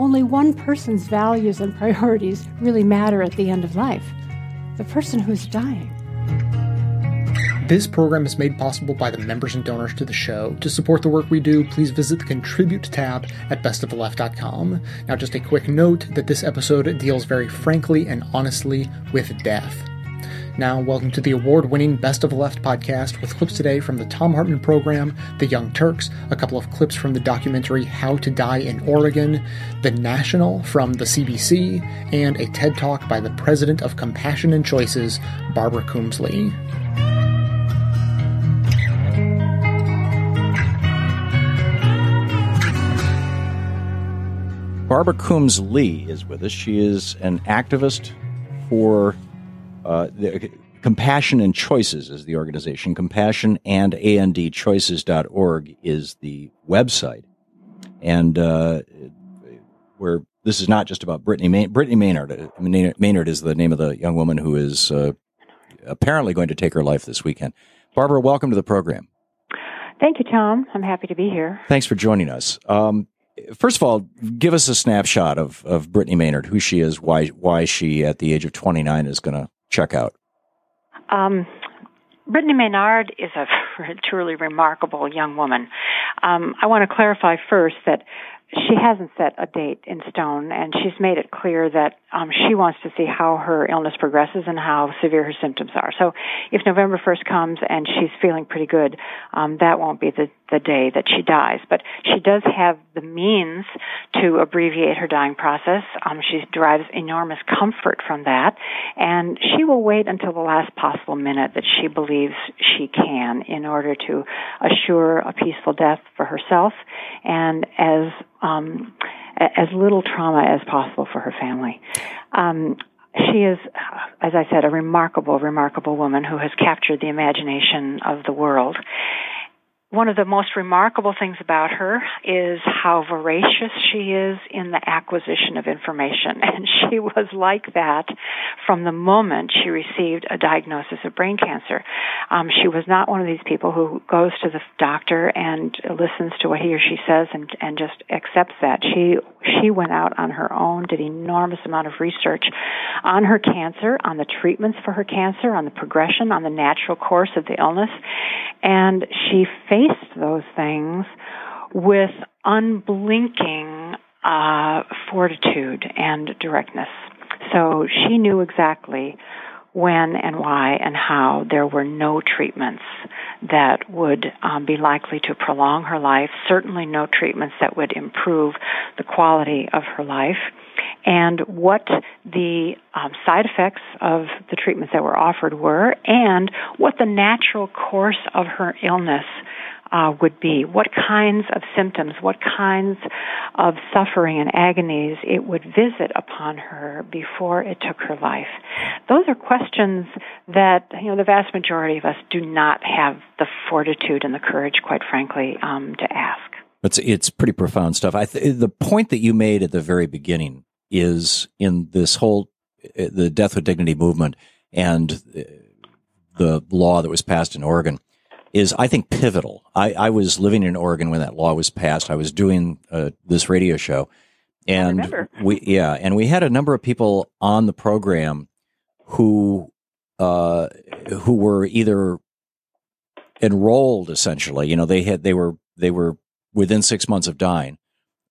only one person's values and priorities really matter at the end of life the person who's dying. This program is made possible by the members and donors to the show. To support the work we do, please visit the Contribute tab at bestoftheleft.com. Now, just a quick note that this episode deals very frankly and honestly with death. Now, welcome to the award winning Best of the Left podcast with clips today from the Thom Hartmann program, The Young Turks, a couple of clips from the documentary How to Die in Oregon, The National from the CBC, and a TED Talk by the president of Compassion and Choices, Barbara Coombs-Lee. Barbara Coombs Lee is with us. She is an activist for uh, the, Compassion and Choices is the organization. Compassion and andchoices.org is the website. And uh, where this is not just about Brittany, May- Brittany Maynard. Maynard is the name of the young woman who is uh, apparently going to take her life this weekend. Barbara, welcome to the program. Thank you, Tom. I'm happy to be here. Thanks for joining us. Um, first of all, give us a snapshot of, of Brittany Maynard, who she is, why why she at the age of 29 is going to check out. Um, Brittany Maynard is a truly remarkable young woman. Um, I want to clarify first that she hasn't set a date in stone, and she's made it clear that um, she wants to see how her illness progresses and how severe her symptoms are. So, if November 1st comes and she's feeling pretty good, um, that won't be the, the day that she dies. But she does have the means to abbreviate her dying process. Um, she derives enormous comfort from that, and she will wait until the last possible minute that she believes she can in order to assure a peaceful death for herself and as um, as little trauma as possible for her family. Um, she is, as I said, a remarkable, remarkable woman who has captured the imagination of the world one of the most remarkable things about her is how voracious she is in the acquisition of information. And she was like that from the moment she received a diagnosis of brain cancer. Um, she was not one of these people who goes to the doctor and listens to what he or she says and, and just accepts that. She, she went out on her own, did enormous amount of research on her cancer, on the treatments for her cancer, on the progression, on the natural course of the illness. And she faced those things with unblinking uh, fortitude and directness. So she knew exactly when and why and how there were no treatments that would um, be likely to prolong her life, certainly no treatments that would improve the quality of her life, and what the um, side effects of the treatments that were offered were, and what the natural course of her illness uh, would be, what kinds of symptoms, what kinds of suffering and agonies it would visit upon her before it took her life. Those are questions that you know the vast majority of us do not have the fortitude and the courage, quite frankly, um, to ask. It's it's pretty profound stuff. I th- the point that you made at the very beginning is in this whole uh, the death with dignity movement and uh, the law that was passed in Oregon is, I think, pivotal. I, I was living in Oregon when that law was passed. I was doing uh, this radio show, and we yeah, and we had a number of people on the program who uh, who were either enrolled essentially. You know, they had they were they were within six months of dying,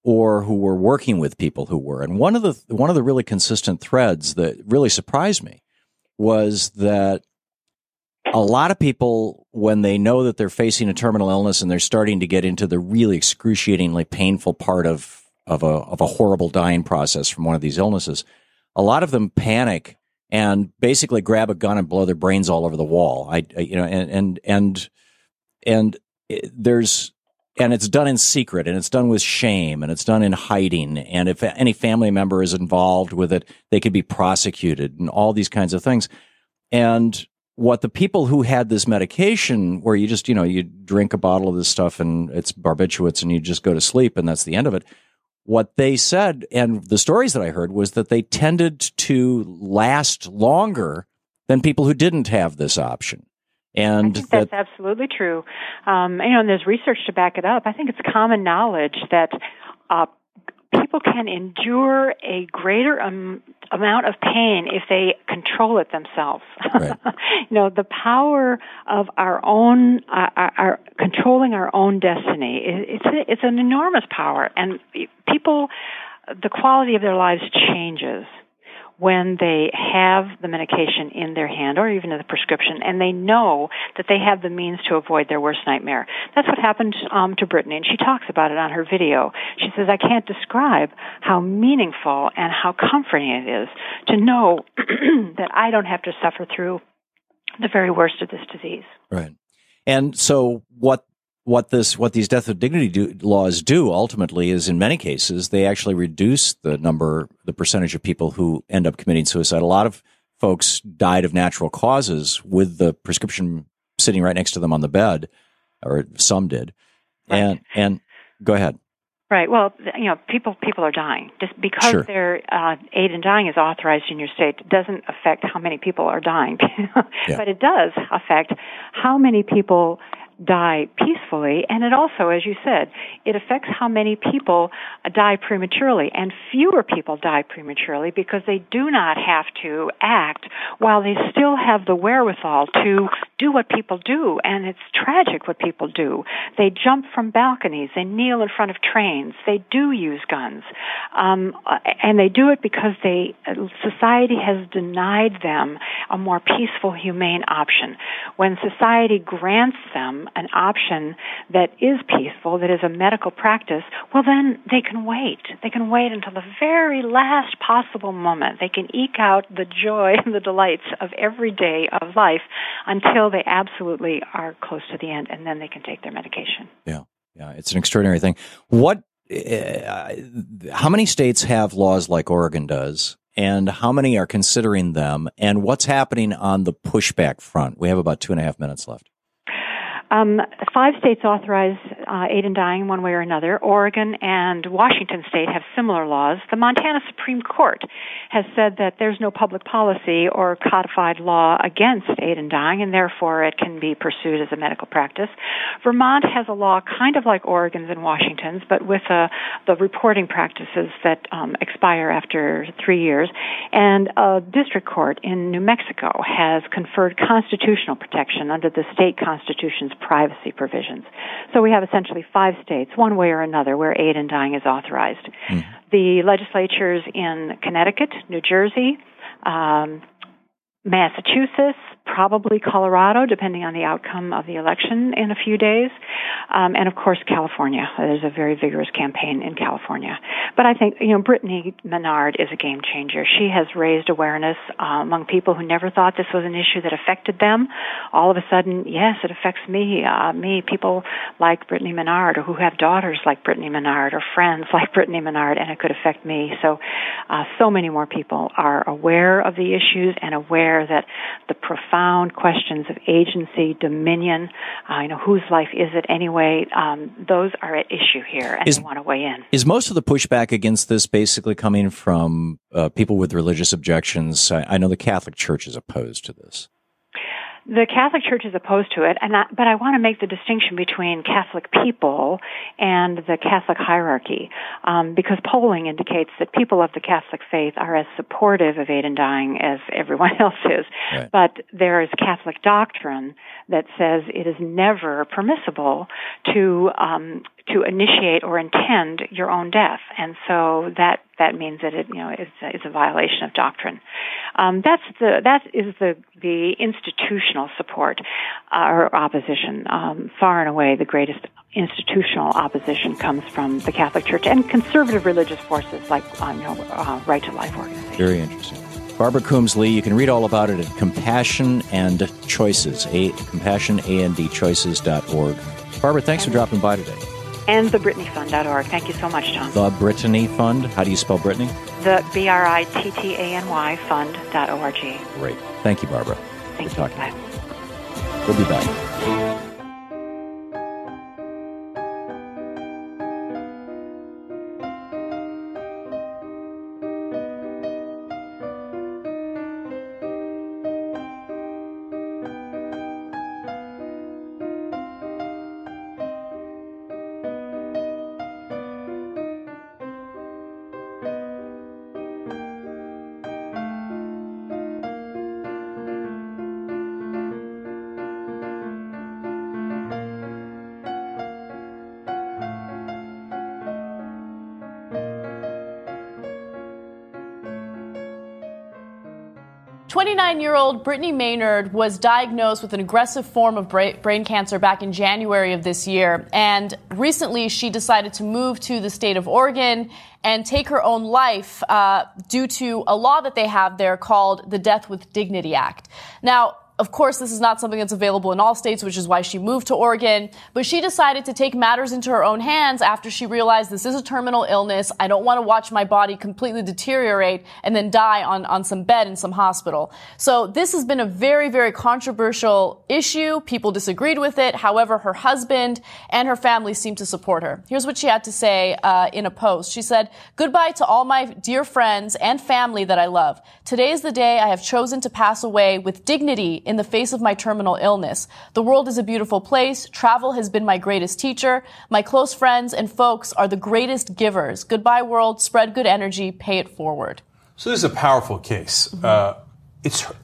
or who were working with people who were. And one of the one of the really consistent threads that really surprised me was that a lot of people, when they know that they're facing a terminal illness and they're starting to get into the really excruciatingly painful part of, of a, of a horrible dying process from one of these illnesses, a lot of them panic and basically grab a gun and blow their brains all over the wall. I, I you know, and, and, and, and there's, and it's done in secret and it's done with shame and it's done in hiding. And if any family member is involved with it, they could be prosecuted and all these kinds of things. And what the people who had this medication where you just, you know, you drink a bottle of this stuff and it's barbiturates and you just go to sleep and that's the end of it. What they said and the stories that I heard was that they tended to last longer than people who didn't have this option. And I think that's that, absolutely true. Um, you know, and there's research to back it up. I think it's common knowledge that uh, people can endure a greater um, amount of pain if they control it themselves. Right. you know, the power of our own, uh, our, our, controlling our own destiny. It's a, it's an enormous power, and people, the quality of their lives changes when they have the medication in their hand or even the prescription and they know that they have the means to avoid their worst nightmare. That's what happened um, to Brittany and she talks about it on her video. She says, I can't describe how meaningful and how comforting it is to know that I don't have to suffer through the very worst of this disease. Right. And so what what this what these death with dignity do, laws do ultimately is in many cases they actually reduce the number the percentage of people who end up committing suicide a lot of folks died of natural causes with the prescription sitting right next to them on the bed or some did right. and and go ahead Right. Well, you know, people people are dying just because sure. their uh, aid in dying is authorized in your state doesn't affect how many people are dying, yeah. but it does affect how many people die peacefully. And it also, as you said, it affects how many people die prematurely. And fewer people die prematurely because they do not have to act while they still have the wherewithal to do what people do. And it's tragic what people do. They jump from balconies. They kneel in front of trains. They do use guns. Um, and they do it because they, society has denied them a more peaceful, humane option. When society grants them an option that is peaceful, that is a medical practice, well then they can wait. They can wait until the very last possible moment. They can eke out the joy and the delights of every day of life until they absolutely are close to the end and then they can take their medication. Yeah. Yeah, it's an extraordinary thing. What uh, how many states have laws like Oregon does? and how many are considering them and what's happening on the pushback front? We have about two and a half minutes left. Um, five states authorize uh, aid in dying one way or another. Oregon and Washington state have similar laws. The Montana Supreme Court has said that there's no public policy or codified law against aid in dying, and therefore it can be pursued as a medical practice. Vermont has a law kind of like Oregon's and Washington's, but with uh, the reporting practices that um, expire after three years. And a district court in New Mexico has conferred constitutional protection under the state constitution's privacy provisions. So we have essentially five states, one way or another, where aid in dying is authorized. Mm. The legislatures in Connecticut, New Jersey, um, Massachusetts, probably Colorado, depending on the outcome of the election in a few days, um, and of course California. There's a very vigorous campaign in California. But I think you know Brittany Maynard is a game changer. She has raised awareness uh, among people who never thought this was an issue that affected them. All of a sudden, yes, it affects me. Uh, me, people like Brittany Maynard, or who have daughters like Brittany Maynard, or friends like Brittany Maynard, and it could affect me. So, uh, so many more people are aware of the issues and aware that the profound questions of agency, dominion, uh, you know, whose life is it anyway? Um, those are at issue here, and is, they want to weigh in. Is most of the pushback against this basically coming from uh, people with religious objections? I, I know the Catholic Church is opposed to this the Catholic Church is opposed to it, and I, but I want to make the distinction between Catholic people and the Catholic hierarchy, um, because polling indicates that people of the Catholic faith are as supportive of aid and dying as everyone else is. Right. But there is Catholic doctrine that says it is never permissible to um, to initiate or intend your own death, and so that that means that it you know is is a violation of doctrine. Um, that's the that is the the institutional support uh, or opposition. Um, far and away, the greatest institutional opposition comes from the Catholic Church and conservative religious forces like um, you know, uh, Right to Life organizations. Very interesting. Barbara Coombs Lee, you can read all about it at Compassion and Choices, a compassionandchoices.org. Barbara, thanks for dropping by today and thebrittanyfund.org. Thank you so much, Tom. The Brittany Fund. How do you spell Brittany? The B R I T T A N Y fund.org. Great. Thank you, Barbara. Thank you. Talking. Bye. We'll be back. 29 year old Brittany Maynard was diagnosed with an aggressive form of brain cancer back in January of this year. And recently she decided to move to the state of Oregon and take her own life uh, due to a law that they have there called the Death with Dignity Act. Now, of course, this is not something that's available in all states, which is why she moved to Oregon. But she decided to take matters into her own hands after she realized this is a terminal illness. I don't want to watch my body completely deteriorate and then die on, on some bed in some hospital. So this has been a very, very controversial issue. People disagreed with it. However, her husband and her family seemed to support her. Here's what she had to say uh, in a post. She said, Goodbye to all my dear friends and family that I love. Today is the day I have chosen to pass away with dignity in the face of my terminal illness. The world is a beautiful place. Travel has been my greatest teacher. My close friends and folks are the greatest givers. Goodbye, world. Spread good energy. Pay it forward. So this is a powerful case. Mm-hmm. Uh, it's her,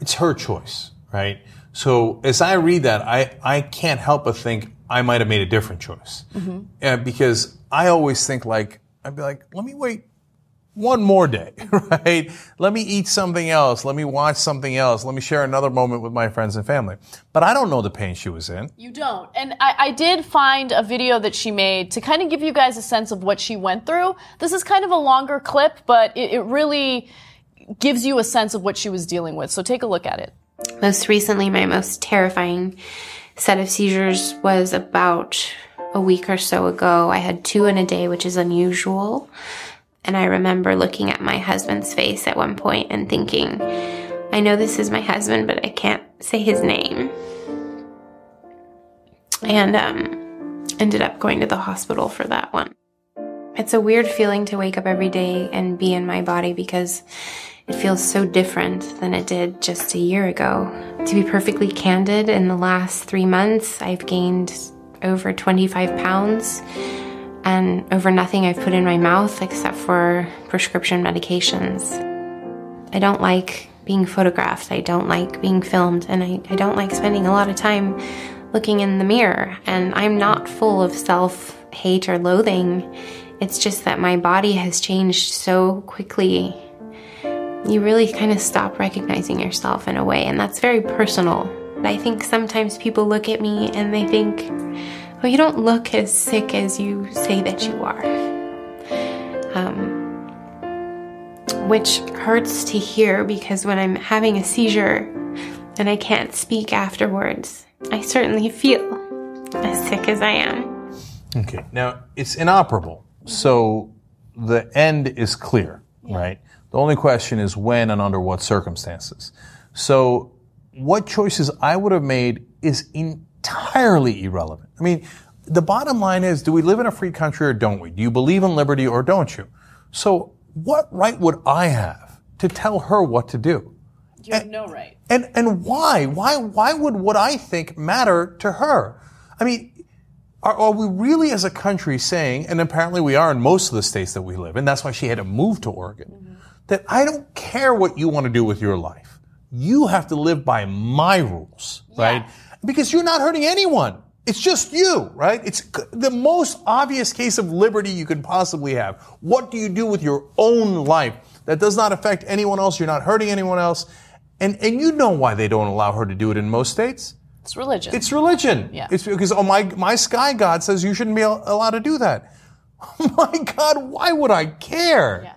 it's her choice, right? So as I read that, I, I can't help but think I might have made a different choice. Mm-hmm. Uh, because I always think like, I'd be like, let me wait one more day, right? Let me eat something else. Let me watch something else. Let me share another moment with my friends and family. But I don't know the pain she was in. You don't. And I, I, did find a video that she made to kind of give you guys a sense of what she went through. This is kind of a longer clip, but it, it really gives you a sense of what she was dealing with. So take a look at it. Most recently, my most terrifying set of seizures was about a week or so ago. I had two in a day, which is unusual. And I remember looking at my husband's face at one point and thinking, I know this is my husband, but I can't say his name. And um, ended up going to the hospital for that one. It's a weird feeling to wake up every day and be in my body because it feels so different than it did just a year ago. To be perfectly candid, in the last three months, I've gained over 25 pounds and over nothing I've put in my mouth except for prescription medications. I don't like being photographed, I don't like being filmed, and I, I don't like spending a lot of time looking in the mirror. And I'm not full of self hate or loathing. It's just that my body has changed so quickly. You really kind of stop recognizing yourself in a way, and that's very personal. I think sometimes people look at me and they think, well, you don't look as sick as you say that you are. Um, which hurts to hear because when I'm having a seizure and I can't speak afterwards, I certainly feel as sick as I am. Okay, now it's inoperable, so the end is clear, yeah. right? The only question is when and under what circumstances. So, what choices I would have made is in entirely irrelevant. I mean, the bottom line is, do we live in a free country or don't we? Do you believe in liberty or don't you? So what right would I have to tell her what to do? You have and, no right. And, and why? Why, why would what I think matter to her? I mean, are, are, we really as a country saying, and apparently we are in most of the states that we live in, that's why she had to move to Oregon, mm-hmm. that I don't care what you want to do with your life. You have to live by my rules, yeah. right? Because you're not hurting anyone. It's just you, right? It's the most obvious case of liberty you could possibly have. What do you do with your own life that does not affect anyone else? You're not hurting anyone else. And, and you know why they don't allow her to do it in most states. It's religion. It's religion. Yeah. It's because, oh, my, my sky god says you shouldn't be allowed to do that. Oh my God, why would I care? Yeah.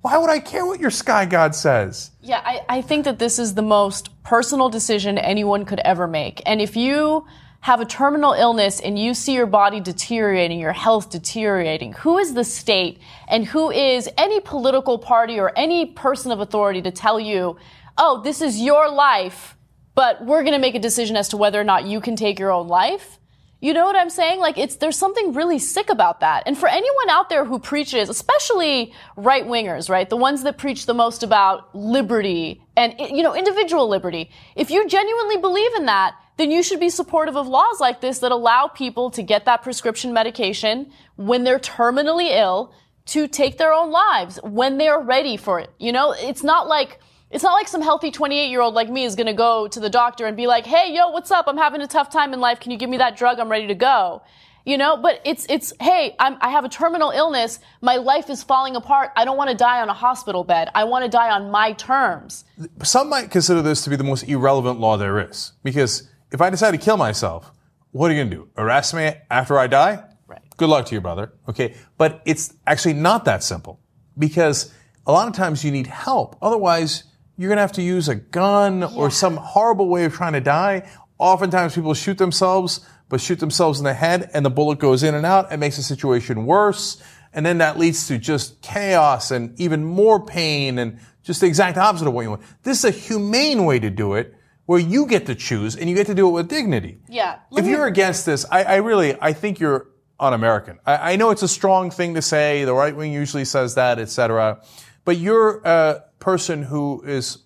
Why would I care what your sky god says? Yeah, I, I think that this is the most personal decision anyone could ever make. And if you have a terminal illness and you see your body deteriorating, your health deteriorating, who is the state and who is any political party or any person of authority to tell you, oh, this is your life, but we're going to make a decision as to whether or not you can take your own life? You know what I'm saying? Like it's, there's something really sick about that. And for anyone out there who preaches, especially right wingers, right? The ones that preach the most about liberty and, you know, individual liberty. If you genuinely believe in that, then you should be supportive of laws like this that allow people to get that prescription medication when they're terminally ill to take their own lives when they're ready for it. You know, it's not like, it's not like some healthy 28 year old like me is going to go to the doctor and be like, hey, yo, what's up? I'm having a tough time in life. Can you give me that drug? I'm ready to go. You know, but it's it's hey, I'm, I have a terminal illness. My life is falling apart. I don't want to die on a hospital bed. I want to die on my terms. Some might consider this to be the most irrelevant law there is, because if I decide to kill myself, what are you going to do? Arrest me after I die? Right. Good luck to you, brother. Okay, but it's actually not that simple, because a lot of times you need help. Otherwise, you're going to have to use a gun or some horrible way of trying to die. Oftentimes, people shoot themselves but shoot themselves in the head and the bullet goes in and out and makes the situation worse. And then that leads to just chaos and even more pain and just the exact opposite of what you want. This is a humane way to do it where you get to choose and you get to do it with dignity. Yeah. If you're against this, I, I really, I think you're un-American. I, I know it's a strong thing to say. The right wing usually says that, etc. But you're a person who is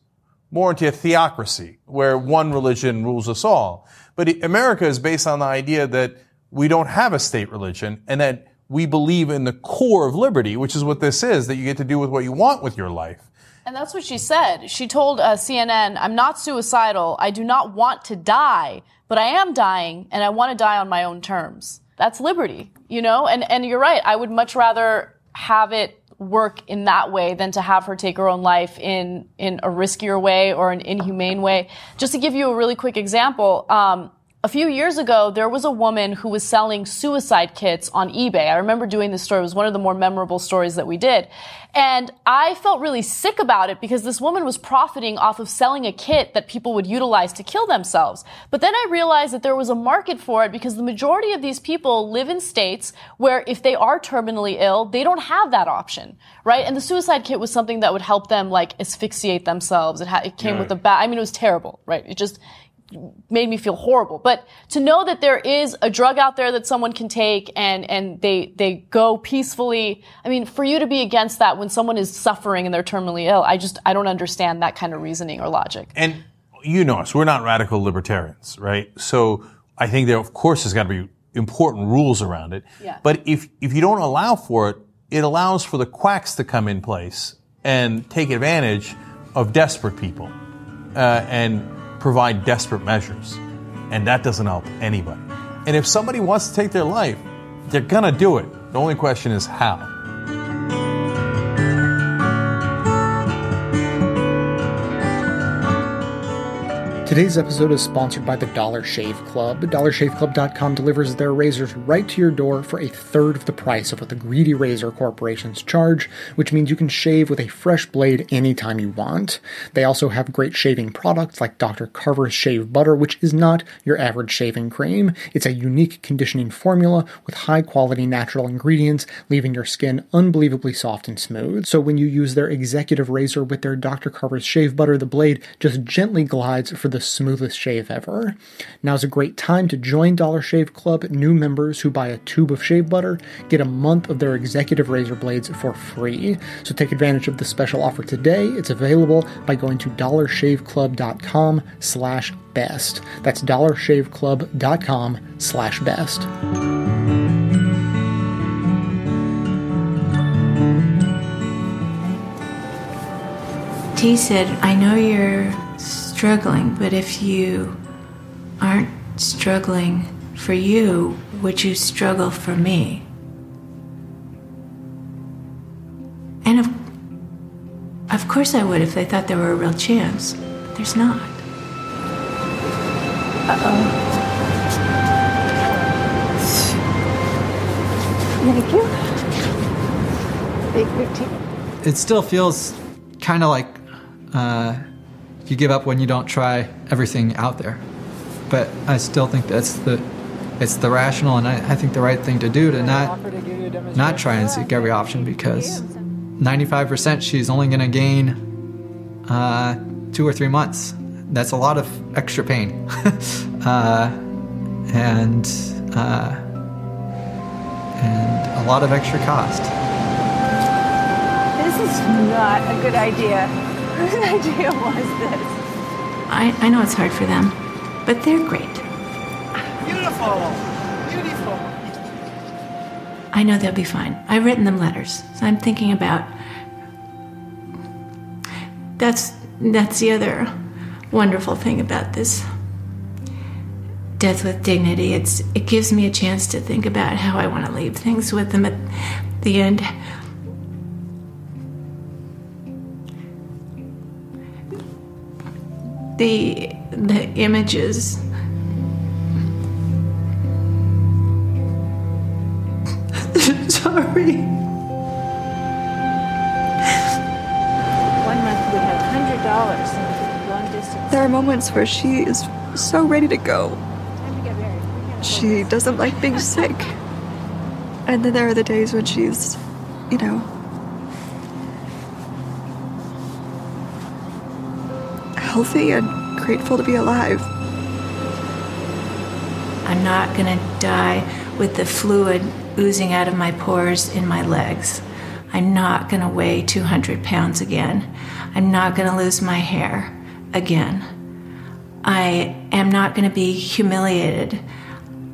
more into a theocracy where one religion rules us all. But America is based on the idea that we don't have a state religion and that we believe in the core of liberty, which is what this is, that you get to do with what you want with your life. And that's what she said. She told uh, CNN, I'm not suicidal. I do not want to die, but I am dying and I want to die on my own terms. That's liberty, you know? And, and you're right. I would much rather have it work in that way than to have her take her own life in in a riskier way or an inhumane way. Just to give you a really quick example, um, a few years ago, there was a woman who was selling suicide kits on eBay. I remember doing this story. It was one of the more memorable stories that we did. And I felt really sick about it because this woman was profiting off of selling a kit that people would utilize to kill themselves. But then I realized that there was a market for it because the majority of these people live in states where if they are terminally ill, they don't have that option, right? And the suicide kit was something that would help them like asphyxiate themselves. It, ha- it came with a bat. I mean, it was terrible, right? It just, made me feel horrible. But to know that there is a drug out there that someone can take and, and they, they go peacefully. I mean, for you to be against that when someone is suffering and they're terminally ill, I just, I don't understand that kind of reasoning or logic. And you know us, we're not radical libertarians, right? So I think there, of course, there's got to be important rules around it. Yeah. But if, if you don't allow for it, it allows for the quacks to come in place and take advantage of desperate people. Uh, and provide desperate measures. And that doesn't help anybody. And if somebody wants to take their life, they're going to do it. The only question is how. Today's episode is sponsored by the Dollar Shave Club. DollarShaveClub.com delivers their razors right to your door for a third of the price of what the greedy razor corporations charge, which means you can shave with a fresh blade anytime you want. They also have great shaving products like Dr. Carver's Shave Butter, which is not your average shaving cream. It's a unique conditioning formula with high quality natural ingredients, leaving your skin unbelievably soft and smooth. So when you use their executive razor with their Dr. Carver's Shave Butter, the blade just gently glides for the smoothest shave ever. Now's a great time to join Dollar Shave Club. New members who buy a tube of shave butter get a month of their executive razor blades for free. So take advantage of the special offer today. It's available by going to dollarshaveclub.com slash best. That's dollarshaveclub.com slash best. T said, I know you're struggling, but if you aren't struggling for you, would you struggle for me? And of, of course I would if they thought there were a real chance. But there's not. Uh oh. Thank you. Big 15. it still feels kind of like uh, you give up when you don't try everything out there. But I still think that's the it's the rational and I, I think the right thing to do to not not try and seek every option because 95% she's only going to gain uh, two or three months. That's a lot of extra pain, uh, and uh, and a lot of extra cost. This is not a good idea. Whose idea was this? I, I know it's hard for them, but they're great. Beautiful. Beautiful. I know they'll be fine. I've written them letters, so I'm thinking about. That's that's the other wonderful thing about this. Death with Dignity. It's it gives me a chance to think about how I want to leave things with them at the end. The the images Sorry. One month we had hundred dollars long distance. There are moments where she is so ready to go. She doesn't like being sick. And then there are the days when she's, you know, healthy and grateful to be alive. I'm not going to die with the fluid oozing out of my pores in my legs. I'm not going to weigh 200 pounds again. I'm not going to lose my hair again. I am not going to be humiliated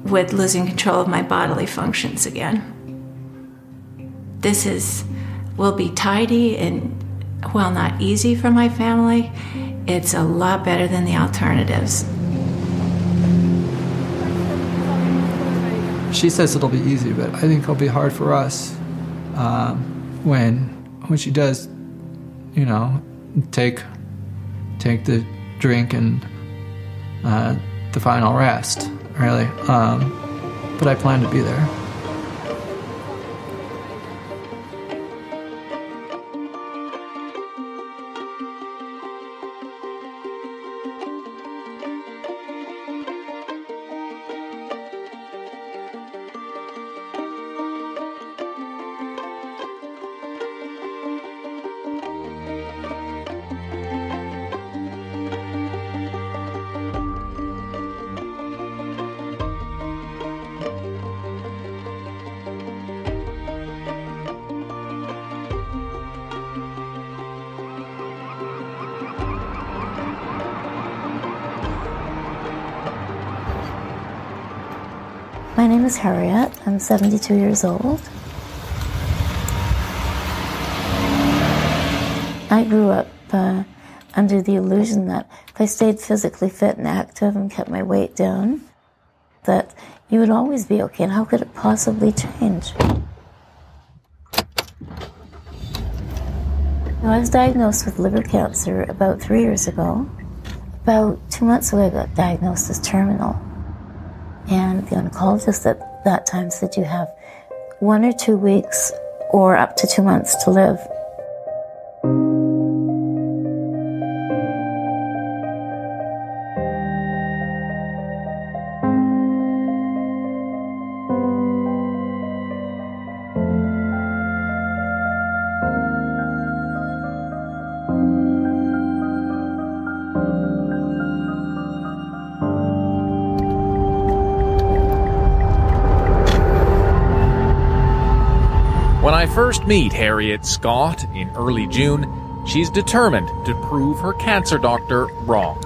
with losing control of my bodily functions again. This is will be tidy and while not easy for my family, it's a lot better than the alternatives. She says it'll be easy, but I think it'll be hard for us um, when when she does, you know, take take the drink and uh, the final rest. Really, um, but I plan to be there. 72 years old. I grew up uh, under the illusion that if I stayed physically fit and active and kept my weight down, that you would always be okay. And how could it possibly change? Now, I was diagnosed with liver cancer about three years ago. About two months ago, I got diagnosed as terminal. And the oncologist at that time said you have one or two weeks or up to two months to live. First meet Harriet Scott in early June, she's determined to prove her cancer doctor wrong.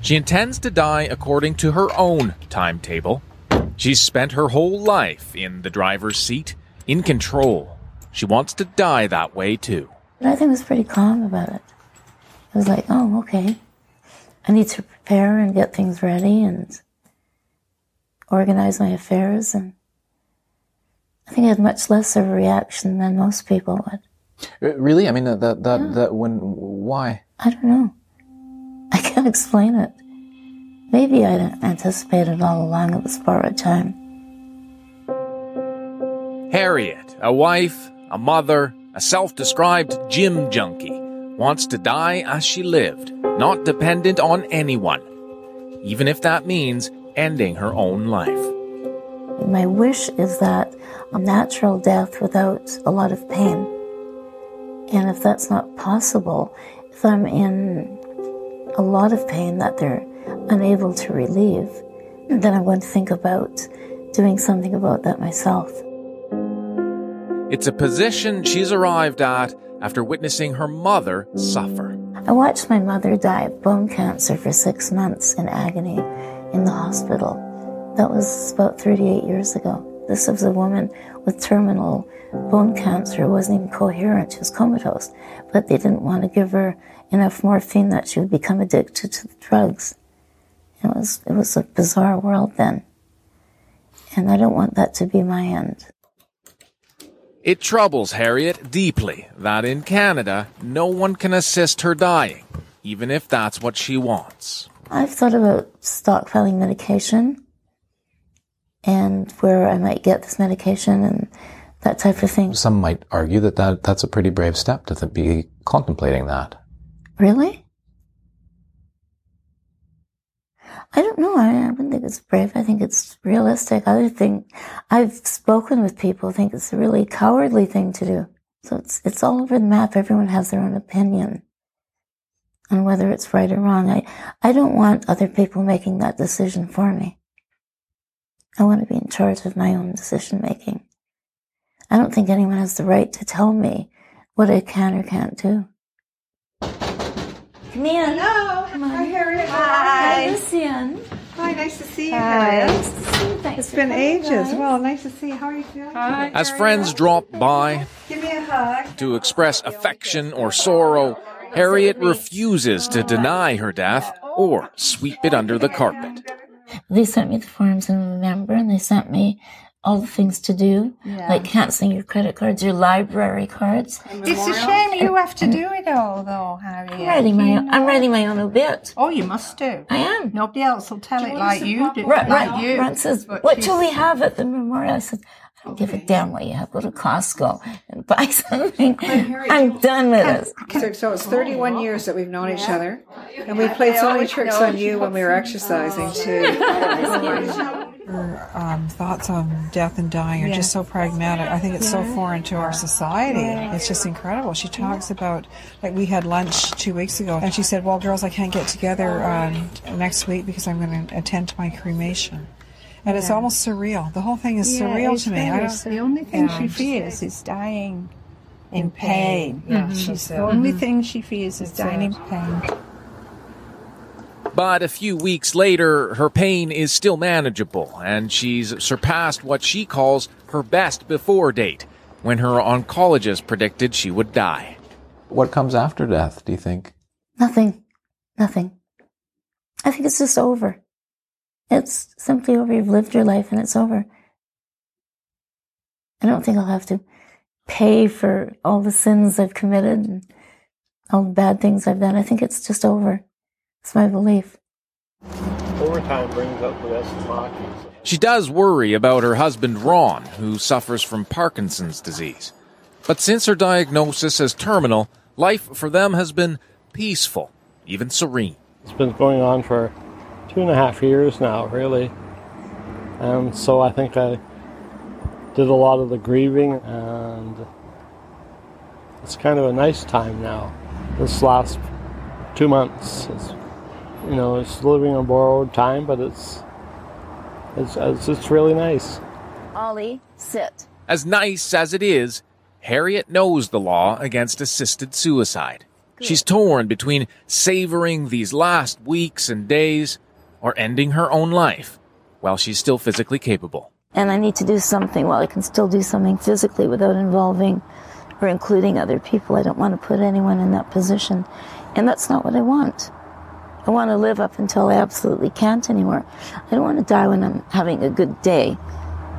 She intends to die according to her own timetable. She's spent her whole life in the driver's seat, in control. She wants to die that way too. I think I was pretty calm about it. I was like, oh, okay. I need to prepare and get things ready and organize my affairs. And I think I had much less of a reaction than most people would. Really? I mean, that that that, that when why? I don't know. I can't explain it. Maybe I anticipated it all along it was borrowed time. Harriet, a wife, a mother, a self described gym junkie, wants to die as she lived, not dependent on anyone, even if that means ending her own life. My wish is that a natural death without a lot of pain. And if that's not possible, if I'm in a lot of pain that they're unable to relieve, then I'm going to think about doing something about that myself. It's a position she's arrived at after witnessing her mother suffer. I watched my mother die of bone cancer for six months in agony in the hospital. That was about 38 years ago. This was a woman with terminal bone cancer, It wasn't even coherent, she was comatose, but they didn't want to give her enough morphine that she would become addicted to the drugs. It was it was a bizarre world then. And I don't want that to be my end. It troubles Harriet deeply that in Canada, no one can assist her dying, even if that's what she wants. I've thought about stockpiling medication and where I might get this medication and that type of thing. Some might argue that, that that's a pretty brave step to th- be contemplating that. Really? I don't know. I, I wouldn't think it's brave. I think it's realistic. I think I've spoken with people think it's a really cowardly thing to do. So it's it's all over the map. Everyone has their own opinion on whether it's right or wrong. I I don't want other people making that decision for me. I want to be in charge of my own decision making. I don't think anyone has the right to tell me what I can or can't do. Come in. Hello. Come on. Hi, Harriet. Hi. Hi. Lucian. Hi, nice to see you, Hi. Harriet. Nice to see you. Thanks It's for been ages. guys. Well, nice to see you. How are you feeling? Hi. As friends drop by Give me a hug. to express affection or sorrow, Harriet refuses to deny her death or sweep it under the carpet. They sent me the forms in November and they sent me all the things to do, Yeah. like canceling your credit cards, your library cards. It's a shame you have to do it all, though, Harriet. I'm writing my own, I'm writing my own obit. Oh, you must do. I am. Nobody else will tell it like you do. Right, like right. you. Ron says, But "What she's- shall we have at the memorial?" I said, "I don't give a damn what you have. Go to Costco and buy something. I'm done with it." So, so it's 31 years that we've known each other, and we played so many tricks on you when we were exercising too. Her um, thoughts on death and dying are Yeah. just so pragmatic. I think it's so foreign to our society. Yeah. It's just incredible. She talks about, like, we had lunch two weeks ago, and she said, Well, girls, I can't get together um, next week because I'm going to attend to my cremation. And it's almost surreal. The whole thing is Yeah, surreal to me. I. The only thing Yeah. she fears is dying in In pain. pain. Yeah, Mhm. she's the it. only Mhm. thing she fears is dying in pain. But a few weeks later, her pain is still manageable, and she's surpassed what she calls her best before date, when her oncologist predicted she would die. What comes after death, do you think? Nothing, nothing. I think it's just over. It's simply over. You've lived your life and it's over. I don't think I'll have to pay for all the sins I've committed and all the bad things I've done. I think it's just over. It's my belief. Overtime brings up the best of hockey. She does worry about her husband Ron, who suffers from Parkinson's disease. But since her diagnosis as terminal, life for them has been peaceful, even serene. It's been going on for two and a half years now, really. And so I think I did a lot of the grieving, and it's kind of a nice time now. This last two months, it's, you know, it's living on borrowed time, but it's it's it's, it's really nice. Ollie, sit. As nice as it is, Harriet knows the law against assisted suicide. She's torn between savoring these last weeks and days or ending her own life while she's still physically capable. And I need to do something while I can still do something physically without involving or including other people. I don't want to put anyone in that position. And that's not what I want. I want to live up until I absolutely can't anymore. I don't want to die when I'm having a good day,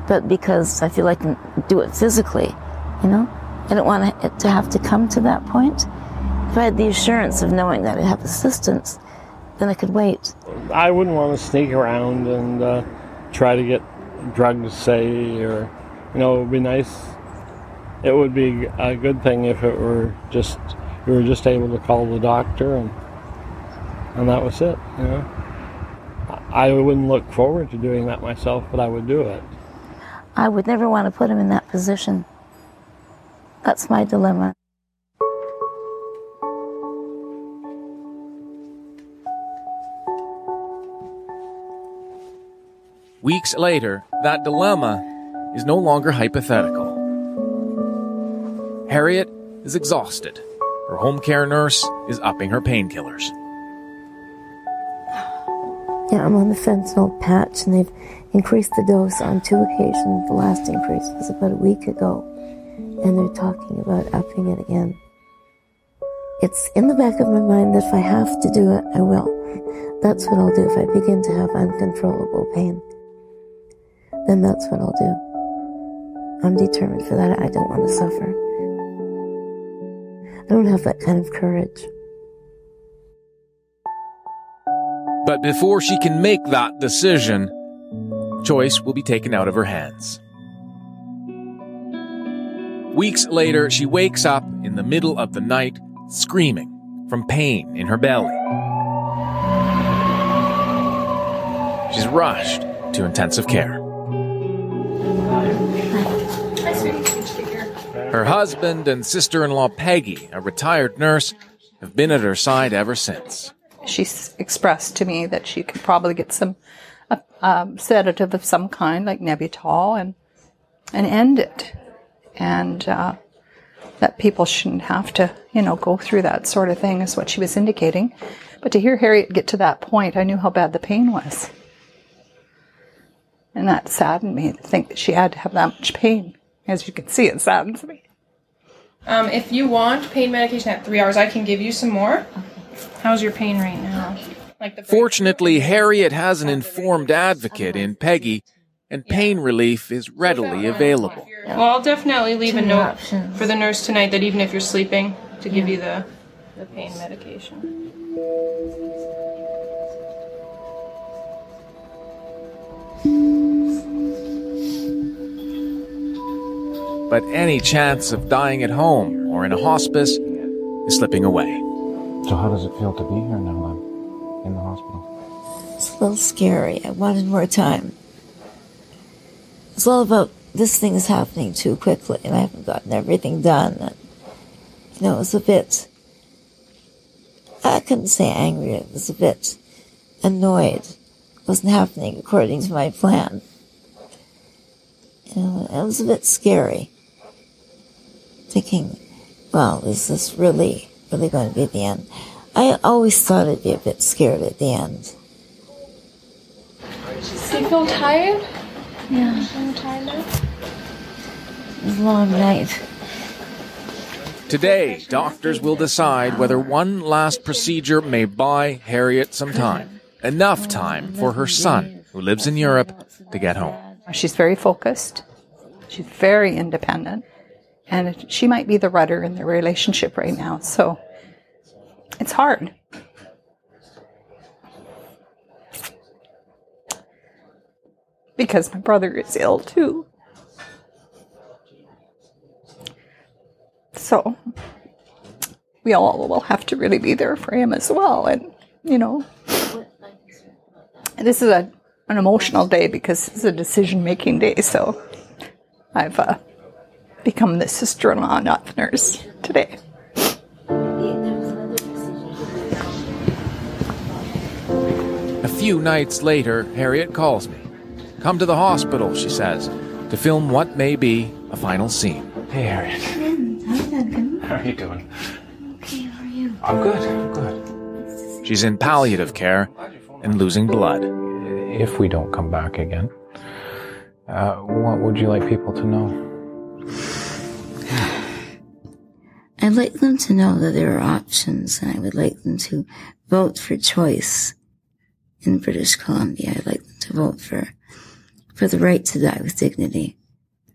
but because I feel I can do it physically, you know? I don't want it to have to come to that point. If I had the assurance of knowing that I have assistance, then I could wait. I wouldn't want to sneak around and uh, try to get drugs, say, or you know, it would be nice. It would be a good thing if it were just you were just able to call the doctor and and that was it. You know, I I wouldn't look forward to doing that myself, but I would do it. I would never want to put him in that position. That's my dilemma. Weeks later, that dilemma is no longer hypothetical. Harriet is exhausted. Her home care nurse is upping her painkillers. Yeah, I'm on the fentanyl patch, and they've increased the dose on two occasions. The last increase was about a week ago, and they're talking about upping it again. It's in the back of my mind that if I have to do it, I will. That's what I'll do if I begin to have uncontrollable pain. Then that's what I'll do. I'm determined for that. I don't want to suffer. I don't have that kind of courage. But before she can make that decision, choice will be taken out of her hands. Weeks later, she wakes up in the middle of the night screaming from pain in her belly. She's rushed to intensive care. Her husband and sister in law Peggy, a retired nurse, have been at her side ever since. She expressed to me that she could probably get some uh, um, sedative of some kind, like Nembutal, and and end it, and uh, that people shouldn't have to, you know, go through that sort of thing, is what she was indicating. But to hear Harriet get to that point, I knew how bad the pain was, and that saddened me to think that she had to have that much pain. As you can see, it saddens me. Um, if you want pain medication at three hours, I can give you some more. How's your pain right now? Like the Fortunately, Harriet has an informed advocate in Peggy, and pain relief is readily available. well, I'll definitely leave a note for the nurse tonight that even if you're sleeping, to give you the the pain medication. But any chance of dying at home or in a hospice is slipping away. So how does it feel to be here now then, in the hospital? It's a little scary. I wanted more time. It's all about this thing is happening too quickly, and I haven't gotten everything done. And, you know, it was a bit. I couldn't say angry. It was a bit annoyed. It wasn't happening according to my plan. You know, it was a bit scary. Thinking, well, is this really, really going to be the end? I always thought I'd be a bit scared at the end. Do you feel tired? Yeah. I'm tired now. It was a long night. Today, doctors will decide whether one last procedure may buy Harriet some time. Enough time for her son, who lives in Europe, to get home. She's very focused. She's very independent. And she might be the rudder in the relationship right now. So it's hard. Because my brother is ill too. So we all will have to really be there for him as well. And, you know, this is a, an emotional day because it's a decision making day. So I've uh, become the sister in law, not the nurse, today. A few nights later, Harriet calls me. Come to the hospital, she says, to film what may be a final scene. Hey, Harriet. How are you doing? Okay, how are you? I'm good. I'm good. She's in palliative care and losing blood. If we don't come back again, uh, what would you like people to know? I'd like them to know that there are options, and I would like them to vote for choice in British Columbia. I'd like them to vote for for the right to die with dignity,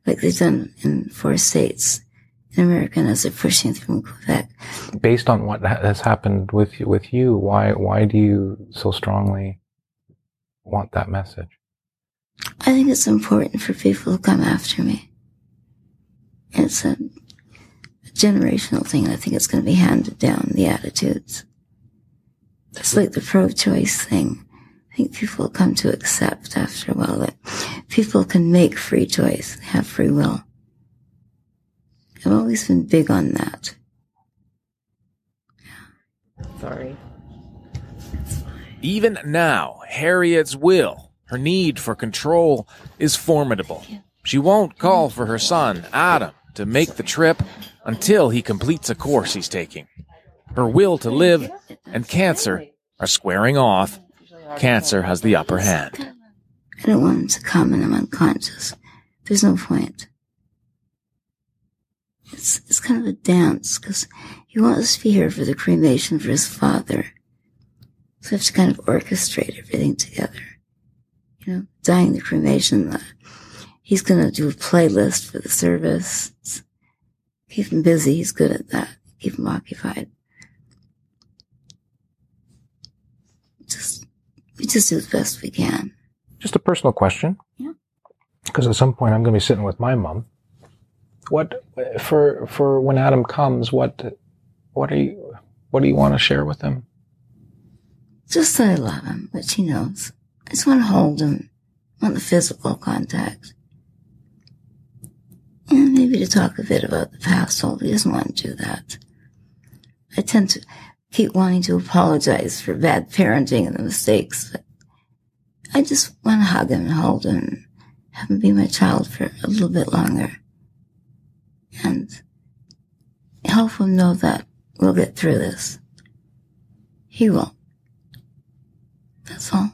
like they've done in four states in America, and as they're pushing through in Quebec. Based on what has happened with you, with you, why why do you so strongly want that message? I think it's important for people to come after me. It's a generational thing. and I think it's going to be handed down, the attitudes. It's like the pro-choice thing. I think people will come to accept after a while that people can make free choice, have free will. I've always been big on that. Sorry. Even now, Harriet's will, her need for control, is formidable. She won't call for her son, Adam, to make the trip until he completes a course he's taking. Her will to live and cancer are squaring off. Cancer has the upper hand. I don't want him to come and I'm unconscious. There's no point. It's, it's kind of a dance because he wants to be here for the cremation for his father. So we have to kind of orchestrate everything together. You know, dying the cremation. Uh, he's going to do a playlist for the service. Keep him busy. He's good at that. Keep him occupied. Just, we just do the best we can. Just a personal question. Yeah. Because at some point I'm going to be sitting with my mom. What for for when Adam comes? What what are you what do you want to share with him? Just that I love him, which he knows. I just want to hold him. I want the physical contact. And maybe to talk a bit about the past, although he doesn't want to do that. I tend to keep wanting to apologize for bad parenting and the mistakes, but I just want to hug him and hold him, and have him be my child for a little bit longer. And help him know that we'll get through this. He will. That's all.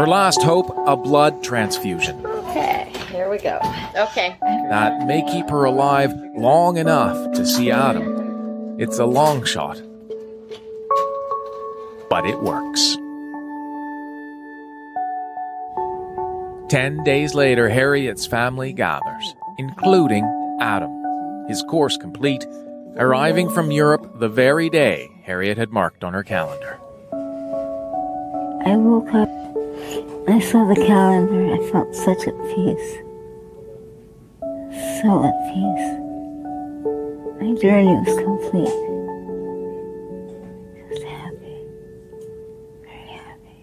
Her last hope, a blood transfusion. Okay, here we go. Okay. That may keep her alive long enough to see Adam. It's a long shot. But it works. Ten days later, Harriet's family gathers, including Adam, his course complete, arriving from Europe the very day Harriet had marked on her calendar. I woke up, I saw the calendar, I felt such at peace. So at peace. My journey was complete. Just happy. Very happy.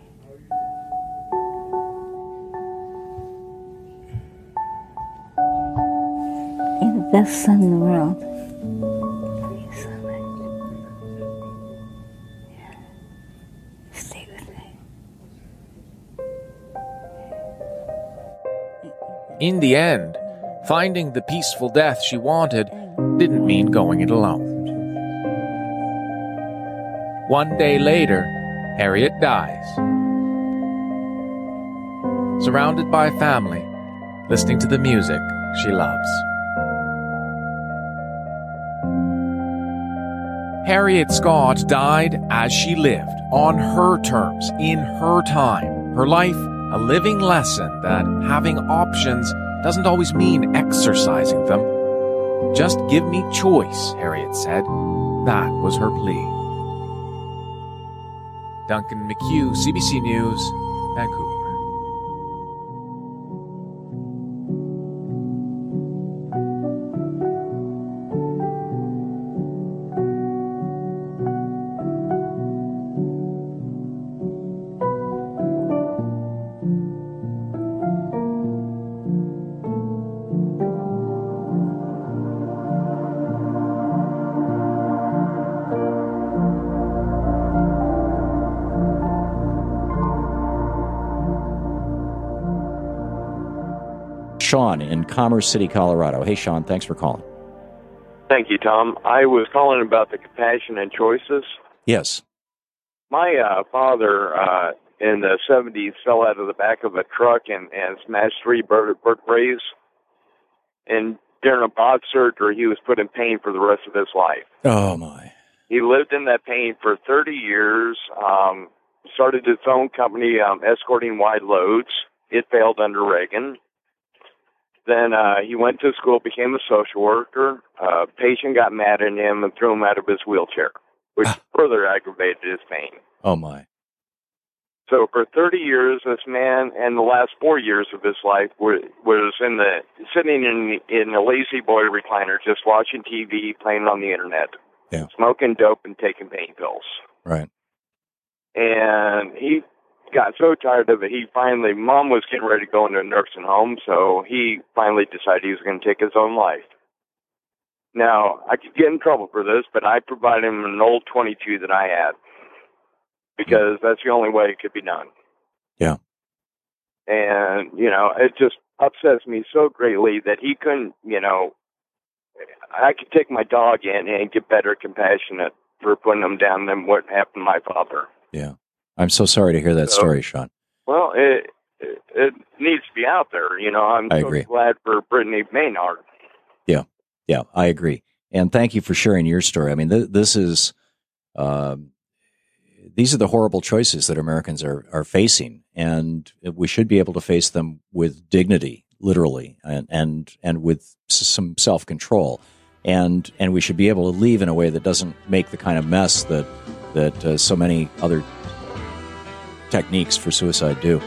The best son in the world. In the end, finding the peaceful death she wanted didn't mean going it alone. One day later, Harriet dies. Surrounded by family, listening to the music she loves. Harriet Scott died as she lived, on her terms, in her time. Her life, a living lesson that having options doesn't always mean exercising them. Just give me choice, Harriet said. That was her plea. Duncan McHugh, CBC News, Vancouver. Commerce City, Colorado. Hey, Sean, thanks for calling. Thank you, Thom. I was calling about the compassion and choices. Yes. My uh, father uh, in the 70s fell out of the back of a truck and, and smashed three vertebrae. And during a bot surgery, he was put in pain for the rest of his life. Oh, my. He lived in that pain for 30 years, um, started his own company um, escorting wide loads. It failed under Reagan. Then uh, he went to school, became a social worker. Uh, patient got mad at him and threw him out of his wheelchair, which further aggravated his pain. Oh, my. So for 30 years, this man, and the last four years of his life, were, was in the sitting in in a La-Z-Boy recliner, just watching TV, playing on the internet, Yeah. smoking dope, and taking pain pills. Right. And he got so tired of it, he finally, mom was getting ready to go into a nursing home, so he finally decided he was going to take his own life. Now, I could get in trouble for this, but I provided him an old 22 that I had because that's the only way it could be done. Yeah. And, you know, it just upsets me so greatly that he couldn't, you know, I could take my dog in and get better compassionate for putting him down than what happened to my father. Yeah. I'm so sorry to hear that So- story, Sean. Well, it, it it needs to be out there. You know, I'm I so agree. glad for Brittany Maynard. Yeah. Yeah, I agree. And thank you for sharing your story. I mean, th- this is, um, these are the horrible choices that Americans are, are facing. And we should be able to face them with dignity, literally, and, and, and with s- some self control. And, and we should be able to leave in a way that doesn't make the kind of mess that, that uh, so many other techniques for suicide do.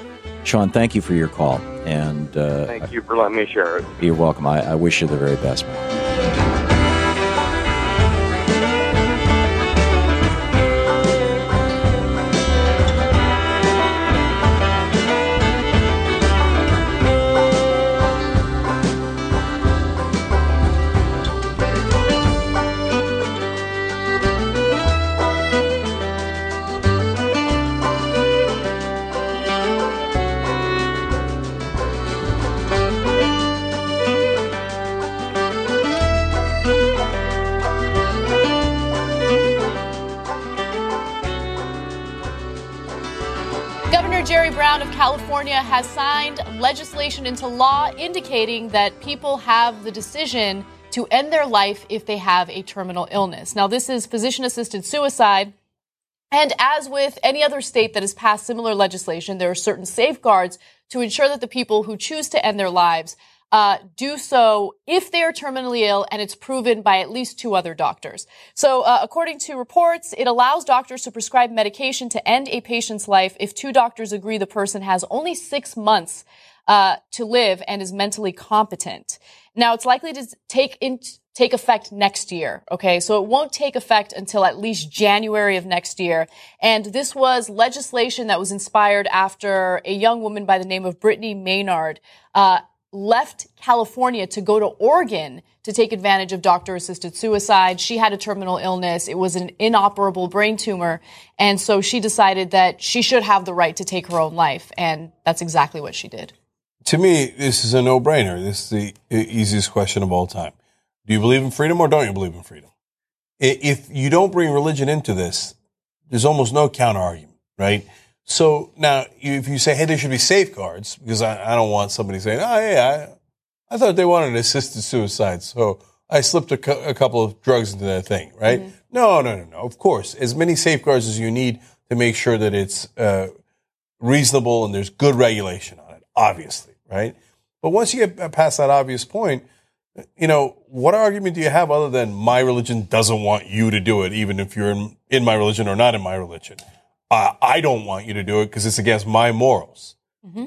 Sean, thank you for your call. And uh, Thank you for letting me share it. you're welcome. I, I wish you the very best. man. Has signed legislation into law indicating that people have the decision to end their life if they have a terminal illness. Now, this is physician assisted suicide. And as with any other state that has passed similar legislation, there are certain safeguards to ensure that the people who choose to end their lives uh, do so if they are terminally ill and it's proven by at least two other doctors. So, uh, according to reports, it allows doctors to prescribe medication to end a patient's life if two doctors agree the person has only six months uh, to live and is mentally competent. Now, it's likely to take in, take effect next year. Okay, so it won't take effect until at least January of next year. And this was legislation that was inspired after a young woman by the name of Brittany Maynard uh, left California to go to Oregon to take advantage of doctor assisted suicide. She had a terminal illness. It was an inoperable brain tumor. And so she decided that she should have the right to take her own life. And that's exactly what she did. To me, this is a no-brainer. This is the easiest question of all time. Do you believe in freedom or don't you believe in freedom? If you don't bring religion into this, there's almost no counter argument, right? So now, if you say, "Hey, there should be safeguards," because I, I don't want somebody saying, "Oh, yeah, I, I thought they wanted assisted suicide, so I slipped a, cou- a couple of drugs into that thing," right? No, no, no, no. Of course, as many safeguards as you need to make sure that it's uh, reasonable and there's good regulation on it, obviously, right? But once you get past that obvious point, you know, what argument do you have other than my religion doesn't want you to do it, even if you're in, in my religion or not in my religion? Uh, I don't want you to do it because it's against my morals.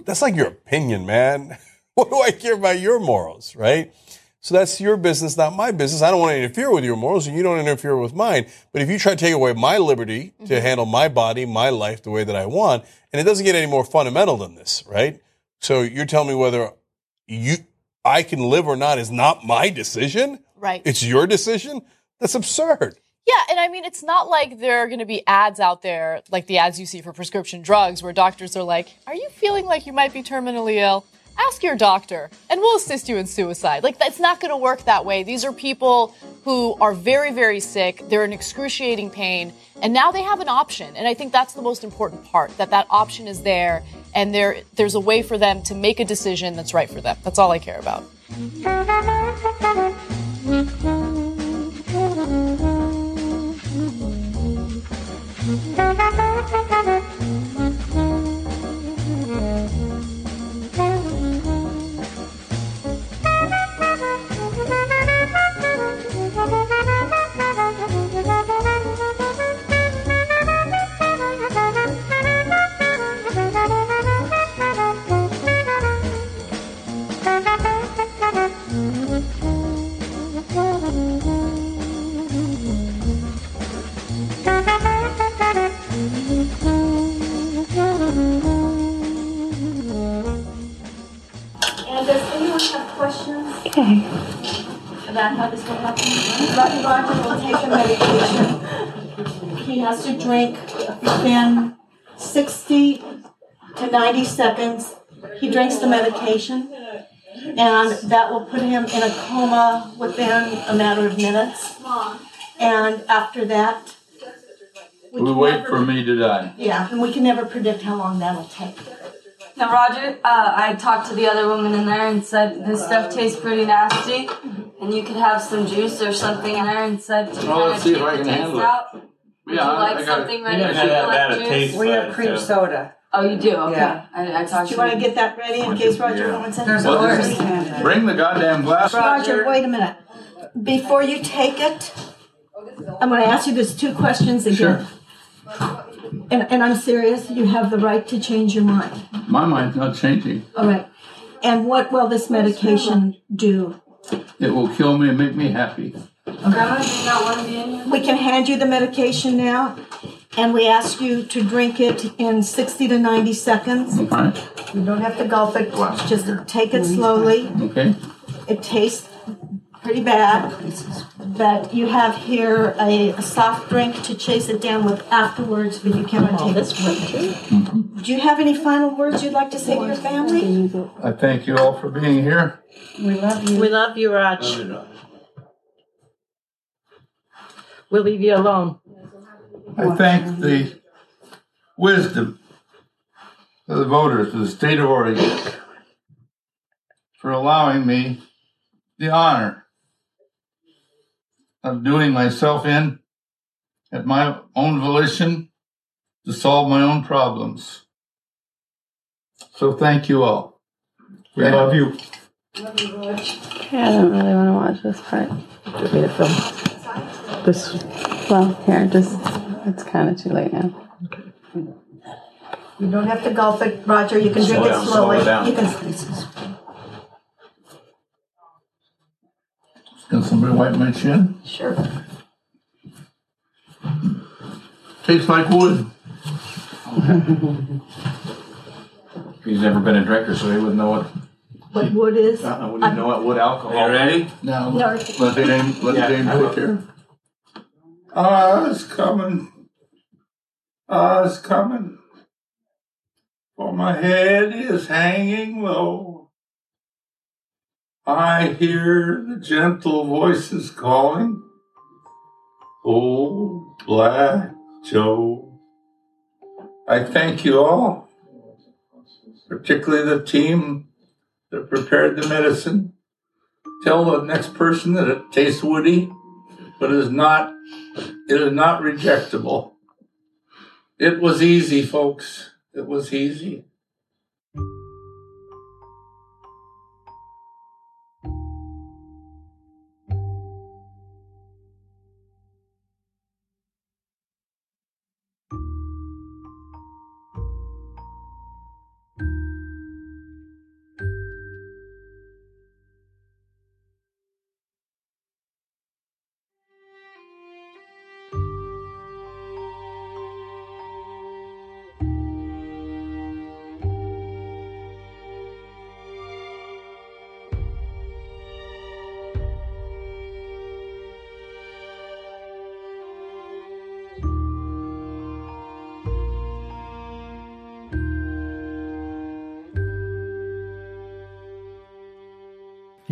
That's like your opinion, man. what do I care about your morals, right? So that's your business, not my business. I don't want to interfere with your morals and you don't interfere with mine. But if you try to take away my liberty to handle my body, my life the way that I want, and it doesn't get any more fundamental than this, right? So you're telling me whether you, I can live or not is not my decision. Right. It's your decision. That's absurd. Yeah, and I mean, it's not like there are going to be ads out there, like the ads you see for prescription drugs, where doctors are like, Are you feeling like you might be terminally ill? Ask your doctor, and we'll assist you in suicide. Like, that's not going to work that way. These are people who are very, very sick. They're in excruciating pain, and now they have an option. And I think that's the most important part that that option is there, and there, there's a way for them to make a decision that's right for them. That's all I care about. Does anyone questions about how this will happen? Roger will take a medication. He has to drink within 60 to 90 seconds. He drinks the medication, and that will put him in a coma within a matter of minutes. And after that, We can wait never- for me to die. yeah, and we can never predict how long that'll take. Now, Roger, uh, I talked to the other woman in there and said this stuff tastes pretty nasty, And you could have some juice or something in there instead to Well, kind let's of see if take I the can taste handle it. out. Would Yeah, you I- like I got- something ready yeah, to yeah, that like a juice? taste We have cream soda. Oh, you do? Okay. Yeah. I, I thought Do you want to get that ready in case Roger Yeah. wants it? There's Well, a just- horse. Bring the goddamn glass. Roger, wait a minute. Before you take it, I'm going to ask you these two questions again. And, and I'm serious, you have the right to change your mind. My mind's not changing. All right. And what will this medication do? It will kill me and make me happy. Grandma, do you not want to be in here? We can hand you the medication now, and we ask you to drink it in 60 to 90 seconds. Okay. You don't have to gulp it, just take it slowly. Okay. It tastes pretty bad, but you have here a, a soft drink to chase it down with afterwards, but you cannot take this it. Do you have any final words you'd like to say to your family? I thank you all for being here. We love you. We love you, Raj. We'll leave you alone. I thank the wisdom of the voters of the state of Oregon for allowing me the honor of doing myself in at my own volition to solve my own problems. So thank you all. We love you. Okay, I don't really want to watch this part. Give me the film. This, well, here, just, it's kind of too late now. You don't have to gulp it, Roger. You can Slow drink down, it slow slowly. it down. You can. Can somebody wipe my chin? Sure. Tastes like wood. He's never been a drinker, so he wouldn't know what. What wood is? Uh, we didn't know what wood alcohol. Are you ready? No. No. Let the name, let Yeah, the name I will. here. Ah, it's coming. Ah, it's coming. For my head is hanging low. I hear the gentle voices calling. Old Black Joe. I thank you all, particularly the team that prepared the medicine. Tell the next person that it tastes woody, but is not it is not rejectable. It was easy, folks. It was easy.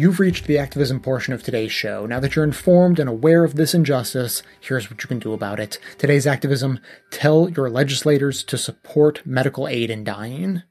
You've reached the activism portion of today's show. Now that you're informed and aware of this injustice, here's what you can do about it. Today's activism tell your legislators to support medical aid in dying.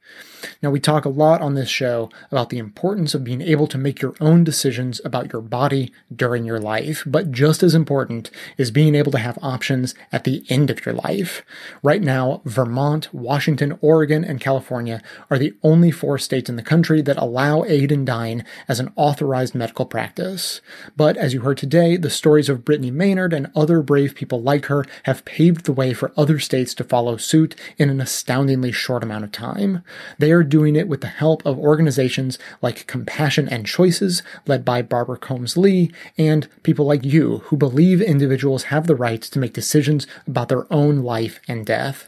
Now, we talk a lot on this show about the importance of being able to make your own decisions about your body during your life, but just as important is being able to have options at the end of your life. Right now, Vermont, Washington, Oregon, and California are the only four states in the country that allow aid in dying as an authorized medical practice. But as you heard today, the stories of Brittany Maynard and other brave people like her have paved the way for other states to follow suit in an astoundingly short amount of time. They are doing it with the help of organizations like Compassion and Choices, led by Barbara Coombs Lee, and people like you who believe individuals have the right to make decisions about their own life and death.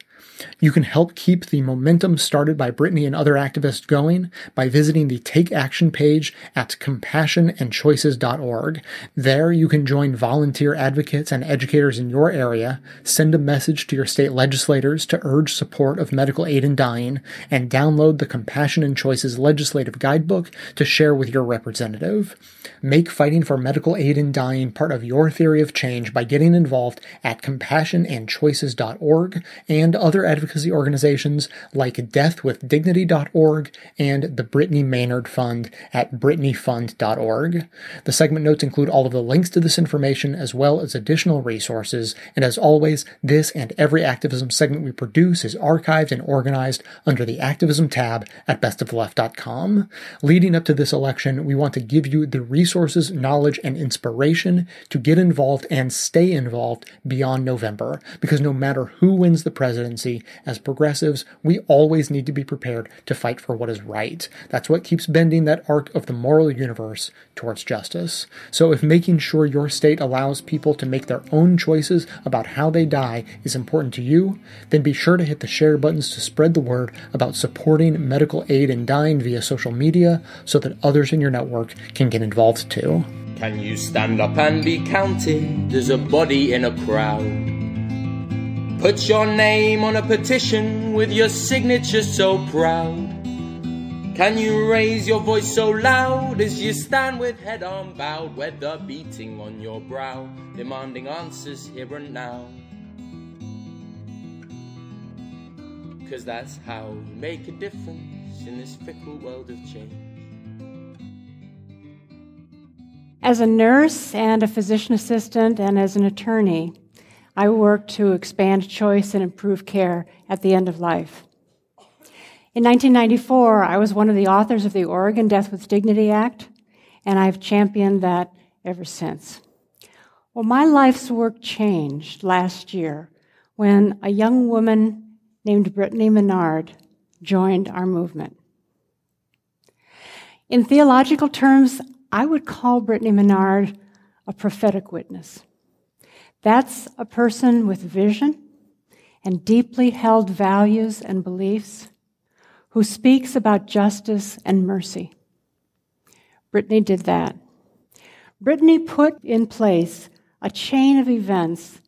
You can help keep the momentum started by Brittany and other activists going by visiting the Take Action page at compassionandchoices.org. There you can join volunteer advocates and educators in your area, send a message to your state legislators to urge support of medical aid in dying, and download the Compassion and Choices legislative guidebook to share with your representative. Make fighting for medical aid in dying part of your theory of change by getting involved at compassionandchoices.org and other advocacy organizations like deathwithdignity.org and the Brittany Maynard Fund at brittanyfund.org. The segment notes include all of the links to this information as well as additional resources, and as always, this and every activism segment we produce is archived and organized under the activism tab at bestoftheleft.com. Leading up to this election, we want to give you the resources, knowledge, and inspiration to get involved and stay involved beyond November, because no matter who wins the presidency, as progressives, we always need to be prepared to fight for what is right. That's what keeps bending that arc of the moral universe towards justice. So if making sure your state allows people to make their own choices about how they die is important to you, then be sure to hit the share buttons to spread the word about supporting medical aid in dying via social media so that others in your network can get involved too. Can you stand up and be counted as a body in a crowd? Put your name on a petition with your signature so proud. Can you raise your voice so loud as you stand with head unbowed, weather beating on your brow, demanding answers here and now? Cause that's how you make a difference in this fickle world of change. As a nurse and a physician assistant and as an attorney, I work to expand choice and improve care at the end of life. In 1994, I was one of the authors of the Oregon Death with Dignity Act, and I've championed that ever since. Well, my life's work changed last year when a young woman named Brittany Maynard joined our movement. In theological terms, I would call Brittany Maynard a prophetic witness. That's a person with vision and deeply held values and beliefs who speaks about justice and mercy. Brittany did that. Brittany put in place a chain of events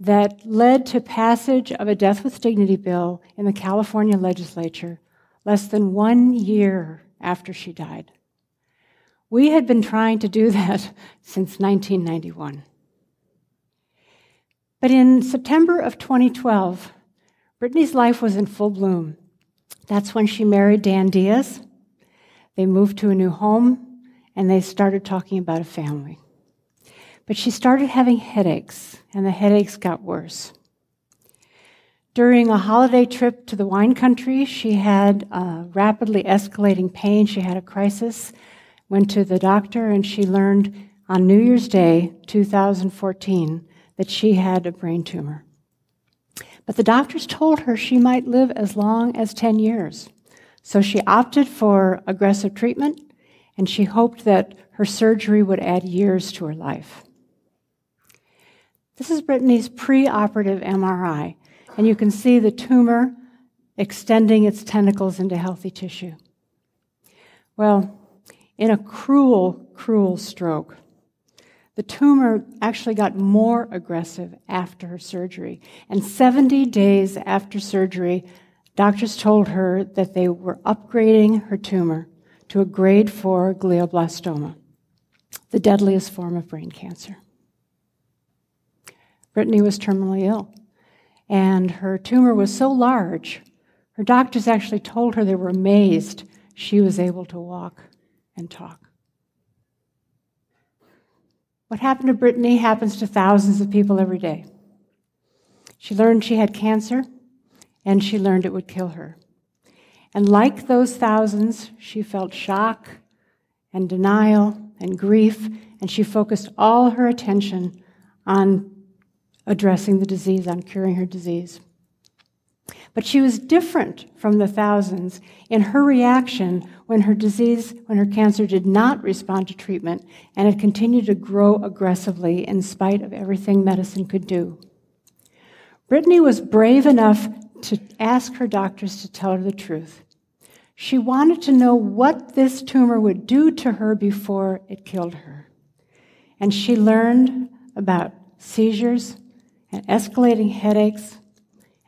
that led to passage of a death with dignity bill in the California legislature less than one year after she died. We had been trying to do that since 1991. But in September of 2012, Brittany's life was in full bloom. That's when she married Dan Diaz. They moved to a new home and they started talking about a family. But she started having headaches, and the headaches got worse. During a holiday trip to the wine country, she had rapidly escalating pain. She had a crisis, went to the doctor, and she learned on New Year's Day, 2014, that she had a brain tumor. But the doctors told her she might live as long as 10 years. So she opted for aggressive treatment, and she hoped that her surgery would add years to her life. This is Brittany's preoperative MRI, and you can see the tumor extending its tentacles into healthy tissue. Well, in a cruel, cruel stroke, the tumor actually got more aggressive after her surgery. And 70 days after surgery, doctors told her that they were upgrading her tumor to a grade 4 glioblastoma, the deadliest form of brain cancer. Brittany was terminally ill, and her tumor was so large, her doctors actually told her they were amazed she was able to walk and talk. What happened to Brittany happens to thousands of people every day. She learned she had cancer, and she learned it would kill her. And like those thousands, she felt shock and denial and grief, and she focused all her attention on addressing the disease, on curing her disease. But she was different from the thousands in her reaction when her disease, when her cancer did not respond to treatment and it continued to grow aggressively in spite of everything medicine could do. Brittany was brave enough to ask her doctors to tell her the truth. She wanted to know what this tumor would do to her before it killed her. And she learned about seizures and escalating headaches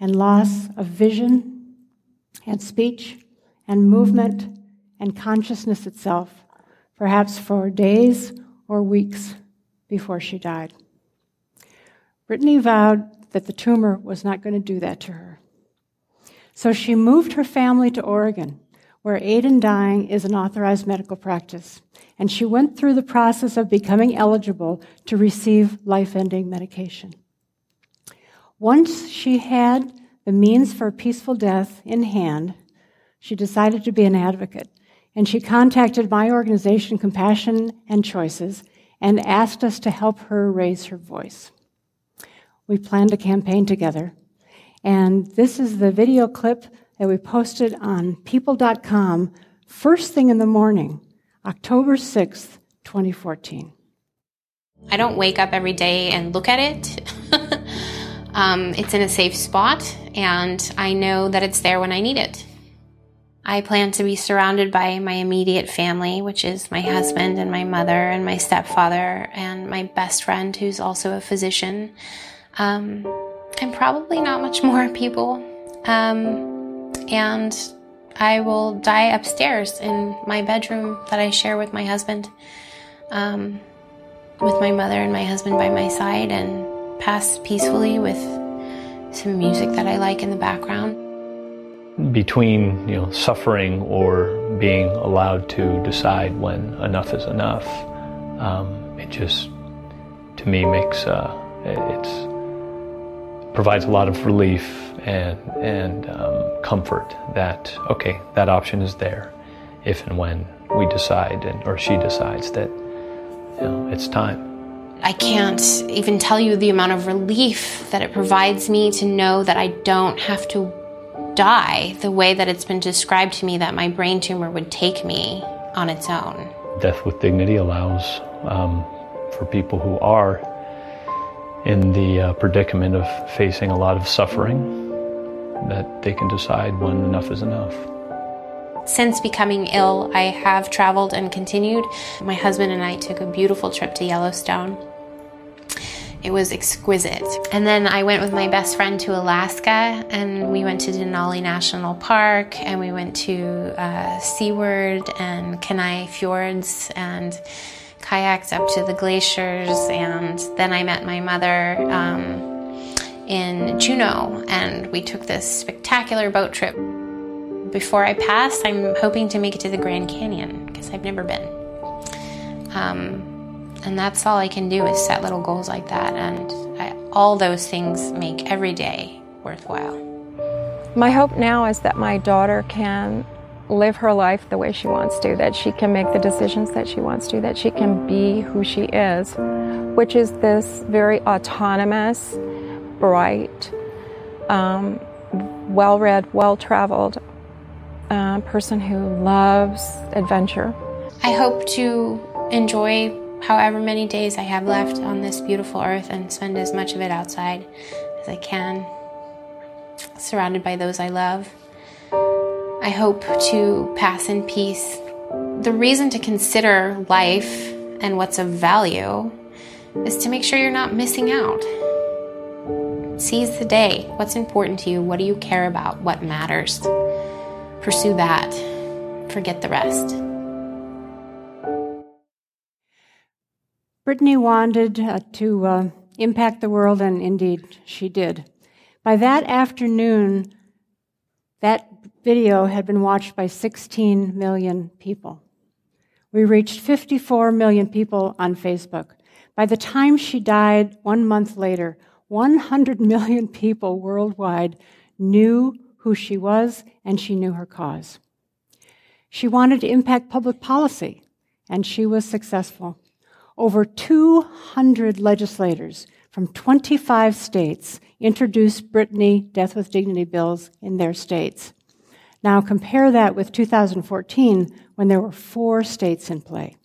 and loss of vision and speech and movement and consciousness itself, perhaps for days or weeks before she died. Brittany vowed that the tumor was not going to do that to her. So she moved her family to Oregon, where aid in dying is an authorized medical practice. And she went through the process of becoming eligible to receive life ending medication. Once she had the means for a peaceful death in hand, she decided to be an advocate. And she contacted my organization, Compassion and Choices, and asked us to help her raise her voice. We planned a campaign together. And this is the video clip that we posted on people.com first thing in the morning, October 6th, 2014. I don't wake up every day and look at it. um, it's in a safe spot, and I know that it's there when I need it. I plan to be surrounded by my immediate family, which is my husband and my mother and my stepfather and my best friend, who's also a physician. Um, and probably not much more people. Um, and I will die upstairs in my bedroom that I share with my husband, um, with my mother and my husband by my side, and pass peacefully with some music that I like in the background between you know suffering or being allowed to decide when enough is enough, um, it just to me makes uh, it's provides a lot of relief and and um, comfort that okay that option is there if and when we decide and or she decides that you know it's time. I can't even tell you the amount of relief that it provides me to know that I don't have to die the way that it's been described to me that my brain tumor would take me on its own. Death with dignity allows um, for people who are in the uh, predicament of facing a lot of suffering that they can decide when enough is enough. Since becoming ill, I have traveled and continued. My husband and I took a beautiful trip to Yellowstone. It was exquisite. And then I went with my best friend to Alaska and we went to Denali National Park and we went to uh, Seward and Kenai Fjords and kayaked up to the glaciers. And then I met my mother um, in Juneau and we took this spectacular boat trip. Before I pass, I'm hoping to make it to the Grand Canyon because I've never been. Um, and that's all I can do is set little goals like that. And I, all those things make every day worthwhile. My hope now is that my daughter can live her life the way she wants to, that she can make the decisions that she wants to, that she can be who she is, which is this very autonomous, bright, um, well read, well traveled uh, person who loves adventure. I hope to enjoy however many days I have left on this beautiful earth and spend as much of it outside as I can, surrounded by those I love. I hope to pass in peace. The reason to consider life and what's of value is to make sure you're not missing out. Seize the day. What's important to you? What do you care about? What matters? Pursue that. Forget the rest. Brittany wanted uh, to uh, impact the world, and indeed she did. By that afternoon, that video had been watched by 16 million people. We reached 54 million people on Facebook. By the time she died one month later, 100 million people worldwide knew who she was and she knew her cause. She wanted to impact public policy, and she was successful. Over 200 legislators from 25 states introduced Brittany Death with Dignity bills in their states. Now compare that with 2014 when there were four states in play.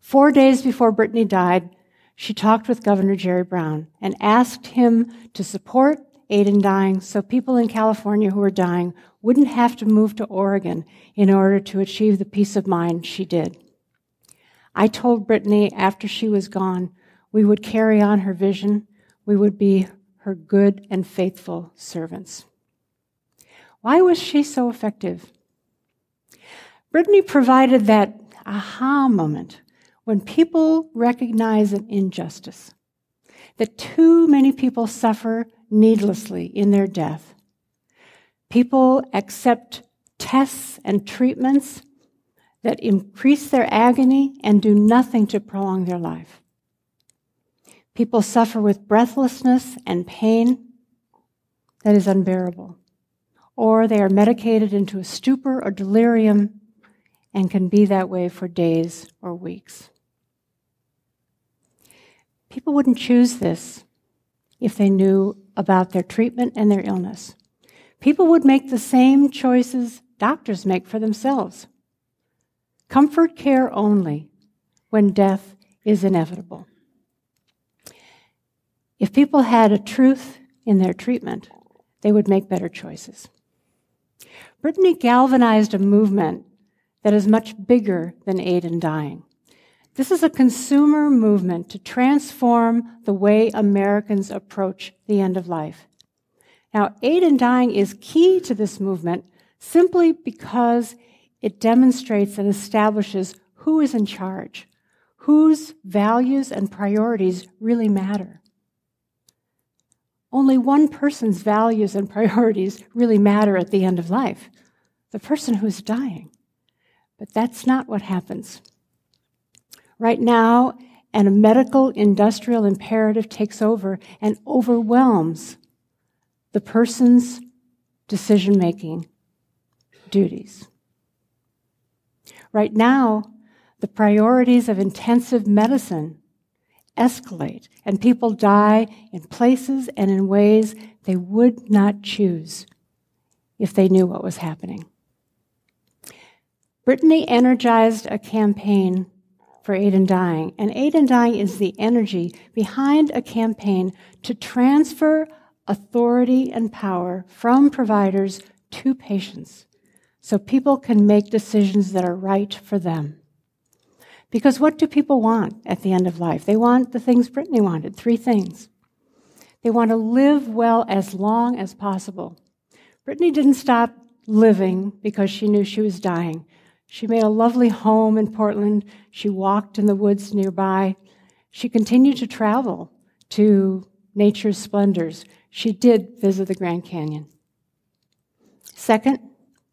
Four days before Brittany died, she talked with Governor Jerry Brown and asked him to support aid in dying so people in California who were dying wouldn't have to move to Oregon in order to achieve the peace of mind she did. I told Brittany after she was gone, we would carry on her vision. We would be her good and faithful servants. Why was she so effective? Brittany provided that aha moment when people recognize an injustice, that too many people suffer needlessly in their death. People accept tests and treatments that increase their agony and do nothing to prolong their life. People suffer with breathlessness and pain that is unbearable. Or they are medicated into a stupor or delirium and can be that way for days or weeks. People wouldn't choose this if they knew about their treatment and their illness. People would make the same choices doctors make for themselves. Comfort care only when death is inevitable. If people had a truth in their treatment, they would make better choices. Brittany galvanized a movement that is much bigger than aid in dying. This is a consumer movement to transform the way Americans approach the end of life. Now, aid in dying is key to this movement simply because it demonstrates and establishes who is in charge, whose values and priorities really matter. Only one person's values and priorities really matter at the end of life the person who's dying. But that's not what happens. Right now, and a medical industrial imperative takes over and overwhelms the person's decision making duties. Right now, the priorities of intensive medicine escalate, and people die in places and in ways they would not choose if they knew what was happening. Brittany energized a campaign for Aid in Dying, and Aid in Dying is the energy behind a campaign to transfer authority and power from providers to patients so people can make decisions that are right for them. Because what do people want at the end of life? They want the things Brittany wanted three things. They want to live well as long as possible. Brittany didn't stop living because she knew she was dying. She made a lovely home in Portland. She walked in the woods nearby. She continued to travel to nature's splendors. She did visit the Grand Canyon. Second,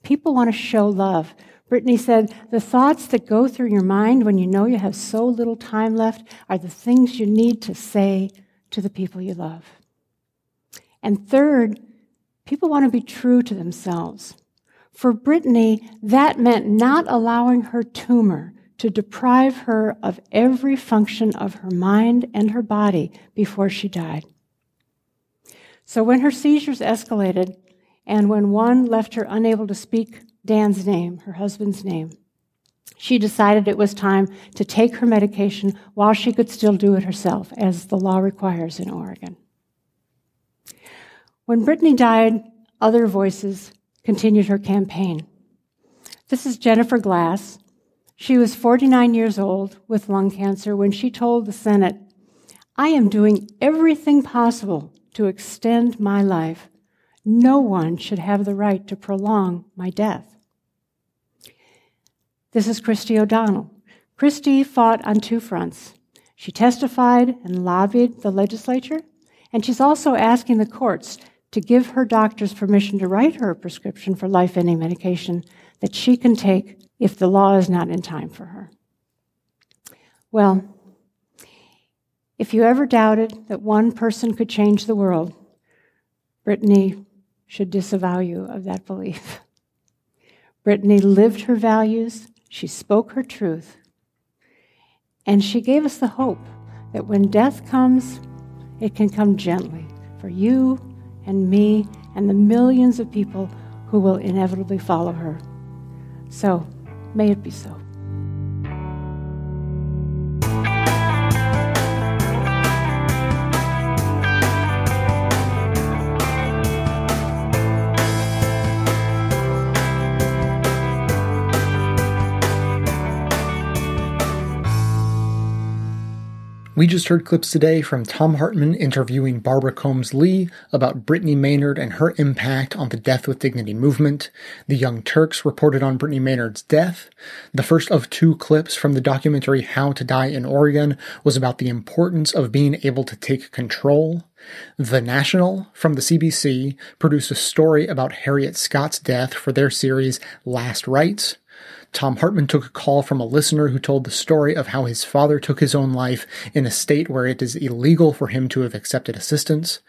people want to show love. Brittany said, The thoughts that go through your mind when you know you have so little time left are the things you need to say to the people you love. And third, people want to be true to themselves. For Brittany, that meant not allowing her tumor to deprive her of every function of her mind and her body before she died. So when her seizures escalated, and when one left her unable to speak Dan's name, her husband's name, she decided it was time to take her medication while she could still do it herself, as the law requires in Oregon. When Brittany died, other voices continued her campaign. This is Jennifer Glass. She was 49 years old with lung cancer when she told the Senate, I am doing everything possible to extend my life. No one should have the right to prolong my death. This is Christy O'Donnell. Christy fought on two fronts. She testified and lobbied the legislature, and she's also asking the courts to give her doctors permission to write her a prescription for life ending medication that she can take if the law is not in time for her. Well, if you ever doubted that one person could change the world, Brittany should disavow you of that belief. Brittany lived her values, she spoke her truth, and she gave us the hope that when death comes, it can come gently for you and me and the millions of people who will inevitably follow her. So, may it be so. We just heard clips today from Thom Hartmann interviewing Barbara Coombs Lee about Brittany Maynard and her impact on the Death with Dignity movement. The Young Turks reported on Brittany Maynard's death. The first of two clips from the documentary How to Die in Oregon was about the importance of being able to take control. The National from the CBC produced a story about Harriet Scott's death for their series Last Rites. Thom Hartmann took a call from a listener who told the story of how his father took his own life in a state where it is illegal for him to have accepted assistance.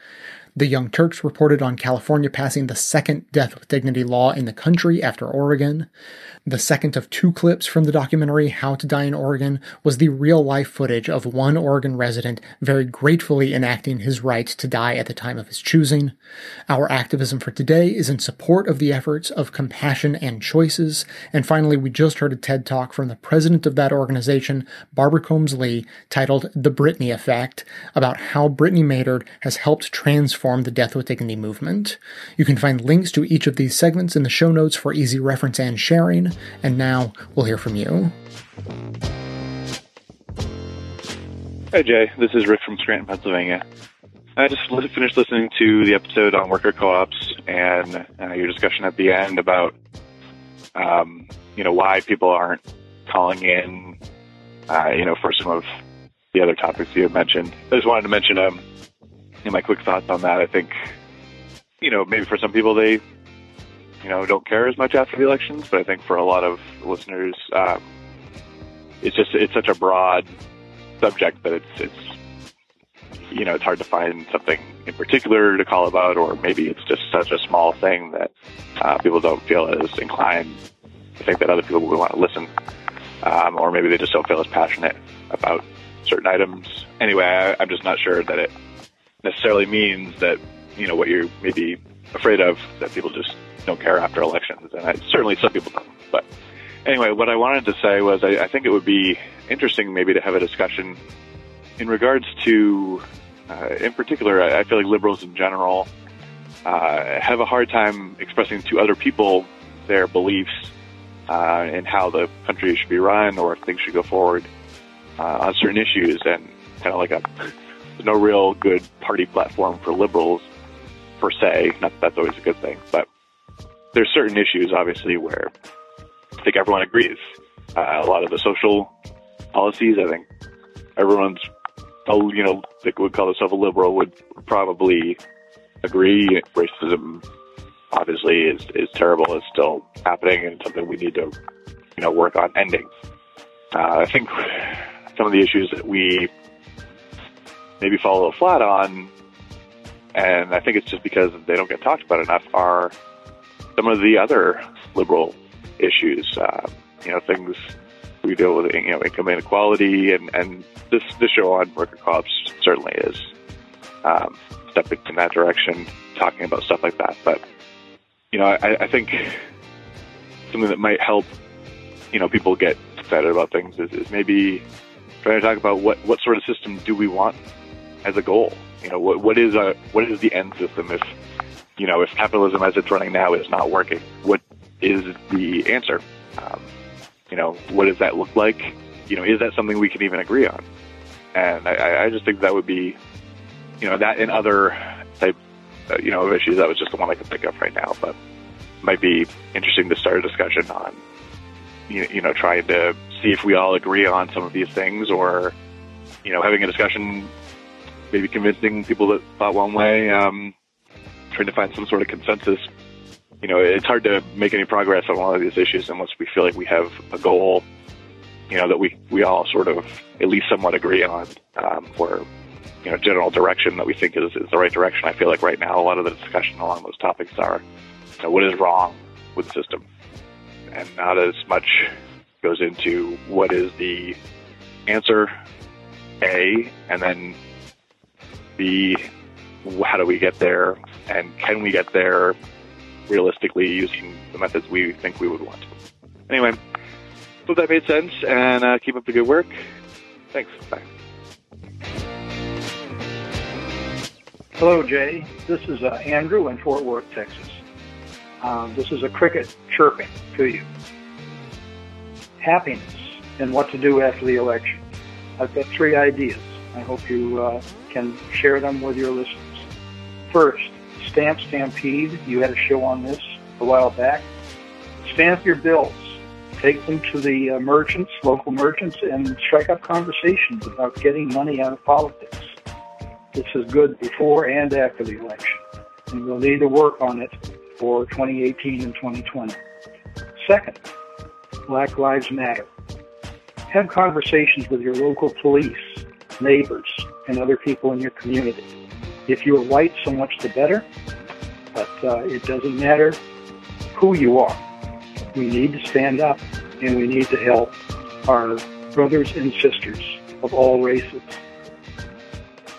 The Young Turks reported on California passing the second death with dignity law in the country after Oregon. The second of two clips from the documentary How to Die in Oregon was the real life footage of one Oregon resident very gratefully enacting his right to die at the time of his choosing. Our activism for today is in support of the efforts of Compassion and Choices. And finally, we just heard a TED talk from the president of that organization, Barbara Coombs Lee, titled The Brittany Effect, about how Brittany Maynard has helped transform the Death with Dignity movement. You can find links to each of these segments in the show notes for easy reference and sharing. And now we'll hear from you. Hi, Jay. This is Rick from Scranton, Pennsylvania. I just finished listening to the episode on worker co-ops and uh, your discussion at the end about, um, you know, why people aren't calling in, uh, you know, for some of the other topics you mentioned. I just wanted to mention, um, you know, my quick thoughts on that. I think, you know, maybe for some people they, you know, don't care as much after the elections, but I think for a lot of listeners, um, it's just it's such a broad subject that it's it's you know it's hard to find something in particular to call about, or maybe it's just such a small thing that uh, people don't feel as inclined to think that other people would want to listen, um, or maybe they just don't feel as passionate about certain items. Anyway, I, I'm just not sure that it necessarily means that you know what you're maybe afraid of that people just don't care after elections, and I, certainly some people don't. But anyway, what I wanted to say was I, I think it would be interesting maybe to have a discussion in regards to, uh, in particular, I, I feel like liberals in general uh, have a hard time expressing to other people their beliefs uh, in how the country should be run or if things should go forward uh, on certain issues, and kind of like a no real good party platform for liberals per se. Not that that's always a good thing, but there's certain issues, obviously, where I think everyone agrees. Uh, a lot of the social policies, I think everyone's, oh, you know, that would call themselves a liberal would probably agree. Racism, obviously, is is terrible. It's still happening, and something we need to, you know, work on ending. Uh, I think some of the issues that we maybe fall a little flat on, and I think it's just because they don't get talked about enough, are some of the other liberal issues. Uh, you know, things we deal with, you know, income inequality, and and this this show on worker co-ops certainly is um, stepping in that direction, talking about stuff like that. But you know, I, I think something that might help, you know, people get excited about things is, is maybe trying to talk about what what sort of system do we want as a goal. You know, what what is a what is the end system if you know if capitalism as it's running now is not working? What is the answer? Um, you know, what does that look like? You know, is that something we can even agree on? And I, I just think that would be, you know, that and other type, uh, you know, of issues. That was just the one I could think of right now, but might be interesting to start a discussion on. You, you know, trying to see if we all agree on some of these things, or you know, having a discussion, maybe convincing people that thought one way, um, trying to find some sort of consensus you know, it's hard to make any progress on a lot of these issues unless we feel like we have a goal, you know, that we, we all sort of at least somewhat agree on, um, or, you know, general direction that we think is, is the right direction. I feel like right now a lot of the discussion along those topics are, you know, what is wrong with the system? And not as much goes into what is the answer, A, and then B, how do we get there? And can we get there realistically using the methods we think we would want. Anyway, hope that made sense and uh, keep up the good work. Thanks. Bye. Hello, Jay. This is uh, Andrew in Fort Worth, Texas. Um, this is a cricket chirping to you. Happiness and what to do after the election. I've got three ideas. I hope you uh, can share them with your listeners. First, Stamp Stampede. You had a show on this a while back. Stamp your bills. Take them to the uh, merchants, local merchants, and strike up conversations about getting money out of politics. This is good before and after the election, and we'll need to work on it for 2018 and 2020. Second, Black Lives Matter. Have conversations with your local police, neighbors, and other people in your community. If you're white, so much the better, but uh, it doesn't matter who you are. We need to stand up and we need to help our brothers and sisters of all races.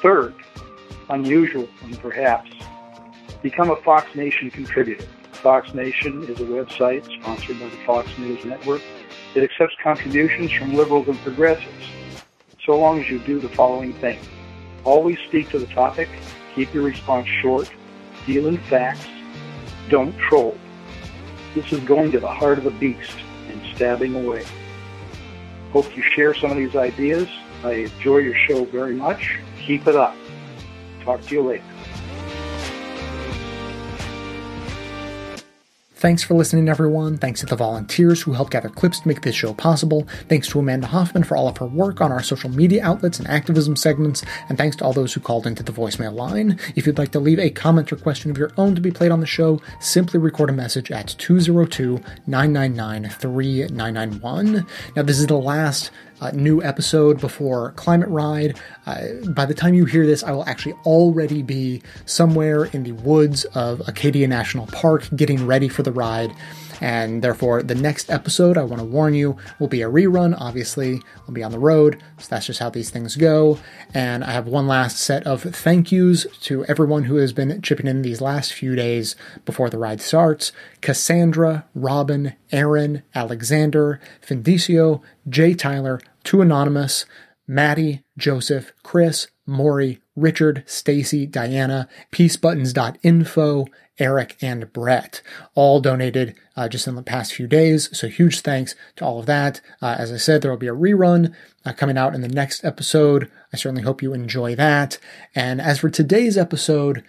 Third, unusual and perhaps, become a Fox Nation contributor. Fox Nation is a website sponsored by the Fox News Network. It accepts contributions from liberals and progressives, so long as you do the following thing. Always speak to the topic, keep your response short, deal in facts, don't troll. This is going to the heart of the beast and stabbing away. Hope you share some of these ideas. I enjoy your show very much. Keep it up. Talk to you later. Thanks for listening, everyone. Thanks to the volunteers who helped gather clips to make this show possible. Thanks to Amanda Hoffman for all of her work on our social media outlets and activism segments. And thanks to all those who called into the voicemail line. If you'd like to leave a comment or question of your own to be played on the show, simply record a message at 202 999 3991. Now, this is the last uh, new episode before Climate Ride. Uh, by the time you hear this, I will actually already be somewhere in the woods of Acadia National Park getting ready for the ride. And therefore, the next episode, I want to warn you, will be a rerun. Obviously, I'll be on the road, so that's just how these things go. And I have one last set of thank yous to everyone who has been chipping in these last few days before the ride starts Cassandra, Robin, Aaron, Alexander, Findicio, Jay Tyler, Two Anonymous, Maddie, Joseph, Chris, Maury, Richard, Stacy, Diana, peacebuttons.info, Eric, and Brett. All donated uh, just in the past few days. So huge thanks to all of that. Uh, as I said, there will be a rerun uh, coming out in the next episode. I certainly hope you enjoy that. And as for today's episode,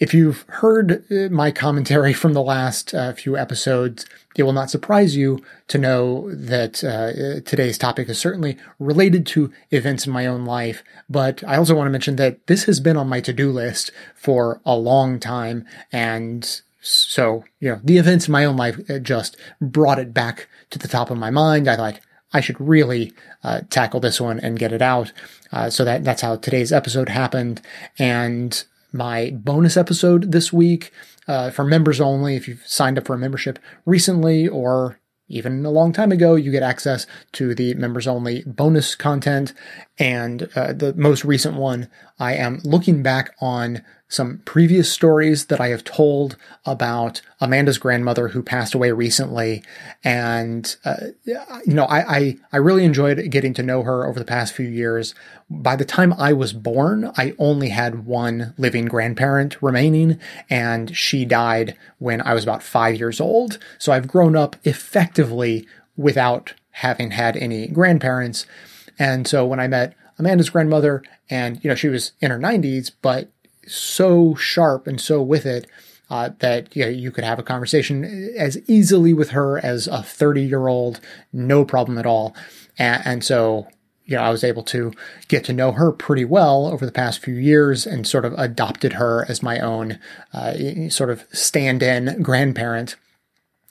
if you've heard uh, my commentary from the last uh, few episodes, it will not surprise you to know that uh, today's topic is certainly related to events in my own life. But I also want to mention that this has been on my to-do list for a long time. And so, you know, the events in my own life uh, just brought it back to the top of my mind. I thought, I should really uh, tackle this one and get it out. Uh, so that that's how today's episode happened. And my bonus episode this week uh, for members only. If you've signed up for a membership recently or even a long time ago, you get access to the members only bonus content. And uh, the most recent one, I am looking back on some previous stories that I have told about Amanda's grandmother who passed away recently. And, uh, you know, I, I, I, really enjoyed getting to know her over the past few years. By the time I was born, I only had one living grandparent remaining, and she died when I was about five years old. So I've grown up effectively without having had any grandparents. And so when I met Amanda's grandmother, and, you know, she was in her 90s, but so sharp and so with it uh, that you, know, you could have a conversation as easily with her as a 30 year old, no problem at all. And, and, so, you know, I was able to get to know her pretty well over the past few years and sort of adopted her as my own uh, sort of stand in grandparent.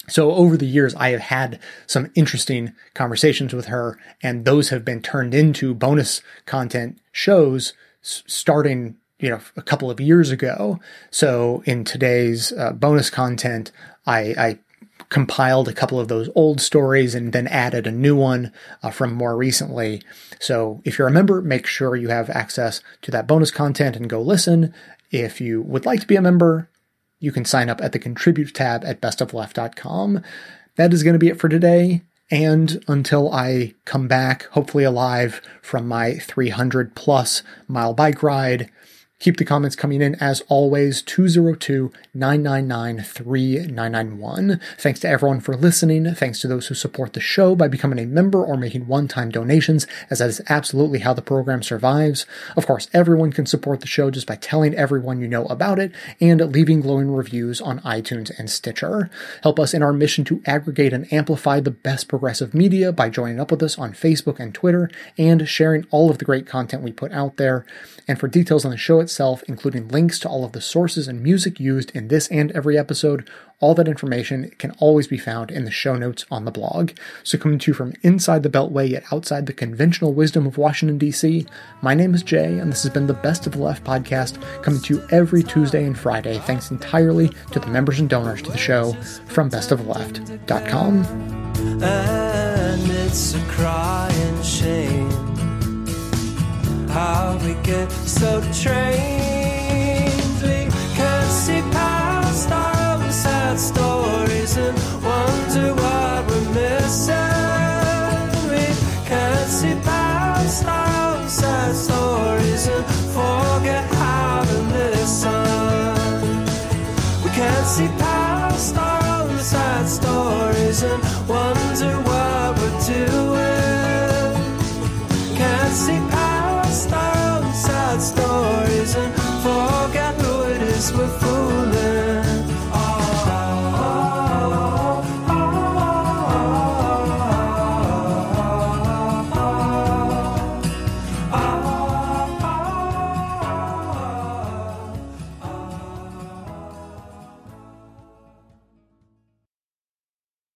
So over the years, I have had some interesting conversations with her, and those have been turned into bonus content shows starting you know, a couple of years ago. So in today's uh, bonus content, I, I, compiled a couple of those old stories and then added a new one uh, from more recently. So if you're a member, make sure you have access to that bonus content and go listen. If you would like to be a member, you can sign up at the contribute tab at bestofleft.com. That is going to be it for today. And until I come back, hopefully alive from my 300 plus mile bike ride, Keep the comments coming in as always, 202 999 3991. Thanks to everyone for listening. Thanks to those who support the show by becoming a member or making one time donations, as that is absolutely how the program survives. Of course, everyone can support the show just by telling everyone you know about it and leaving glowing reviews on iTunes and Stitcher. Help us in our mission to aggregate and amplify the best progressive media by joining up with us on Facebook and Twitter and sharing all of the great content we put out there. And for details on the show itself, including links to all of the sources and music used in this and every episode, all that information can always be found in the show notes on the blog. So, coming to you from inside the Beltway yet outside the conventional wisdom of Washington, D.C., my name is Jay, and this has been the Best of the Left podcast, coming to you every Tuesday and Friday, thanks entirely to the members and donors to the show from bestoftheleft.com. And it's a crying shame how we get so trained. We can't see past our own sad stories and wonder what we're missing. We can't see past our own sad stories and forget how to listen. We can't see past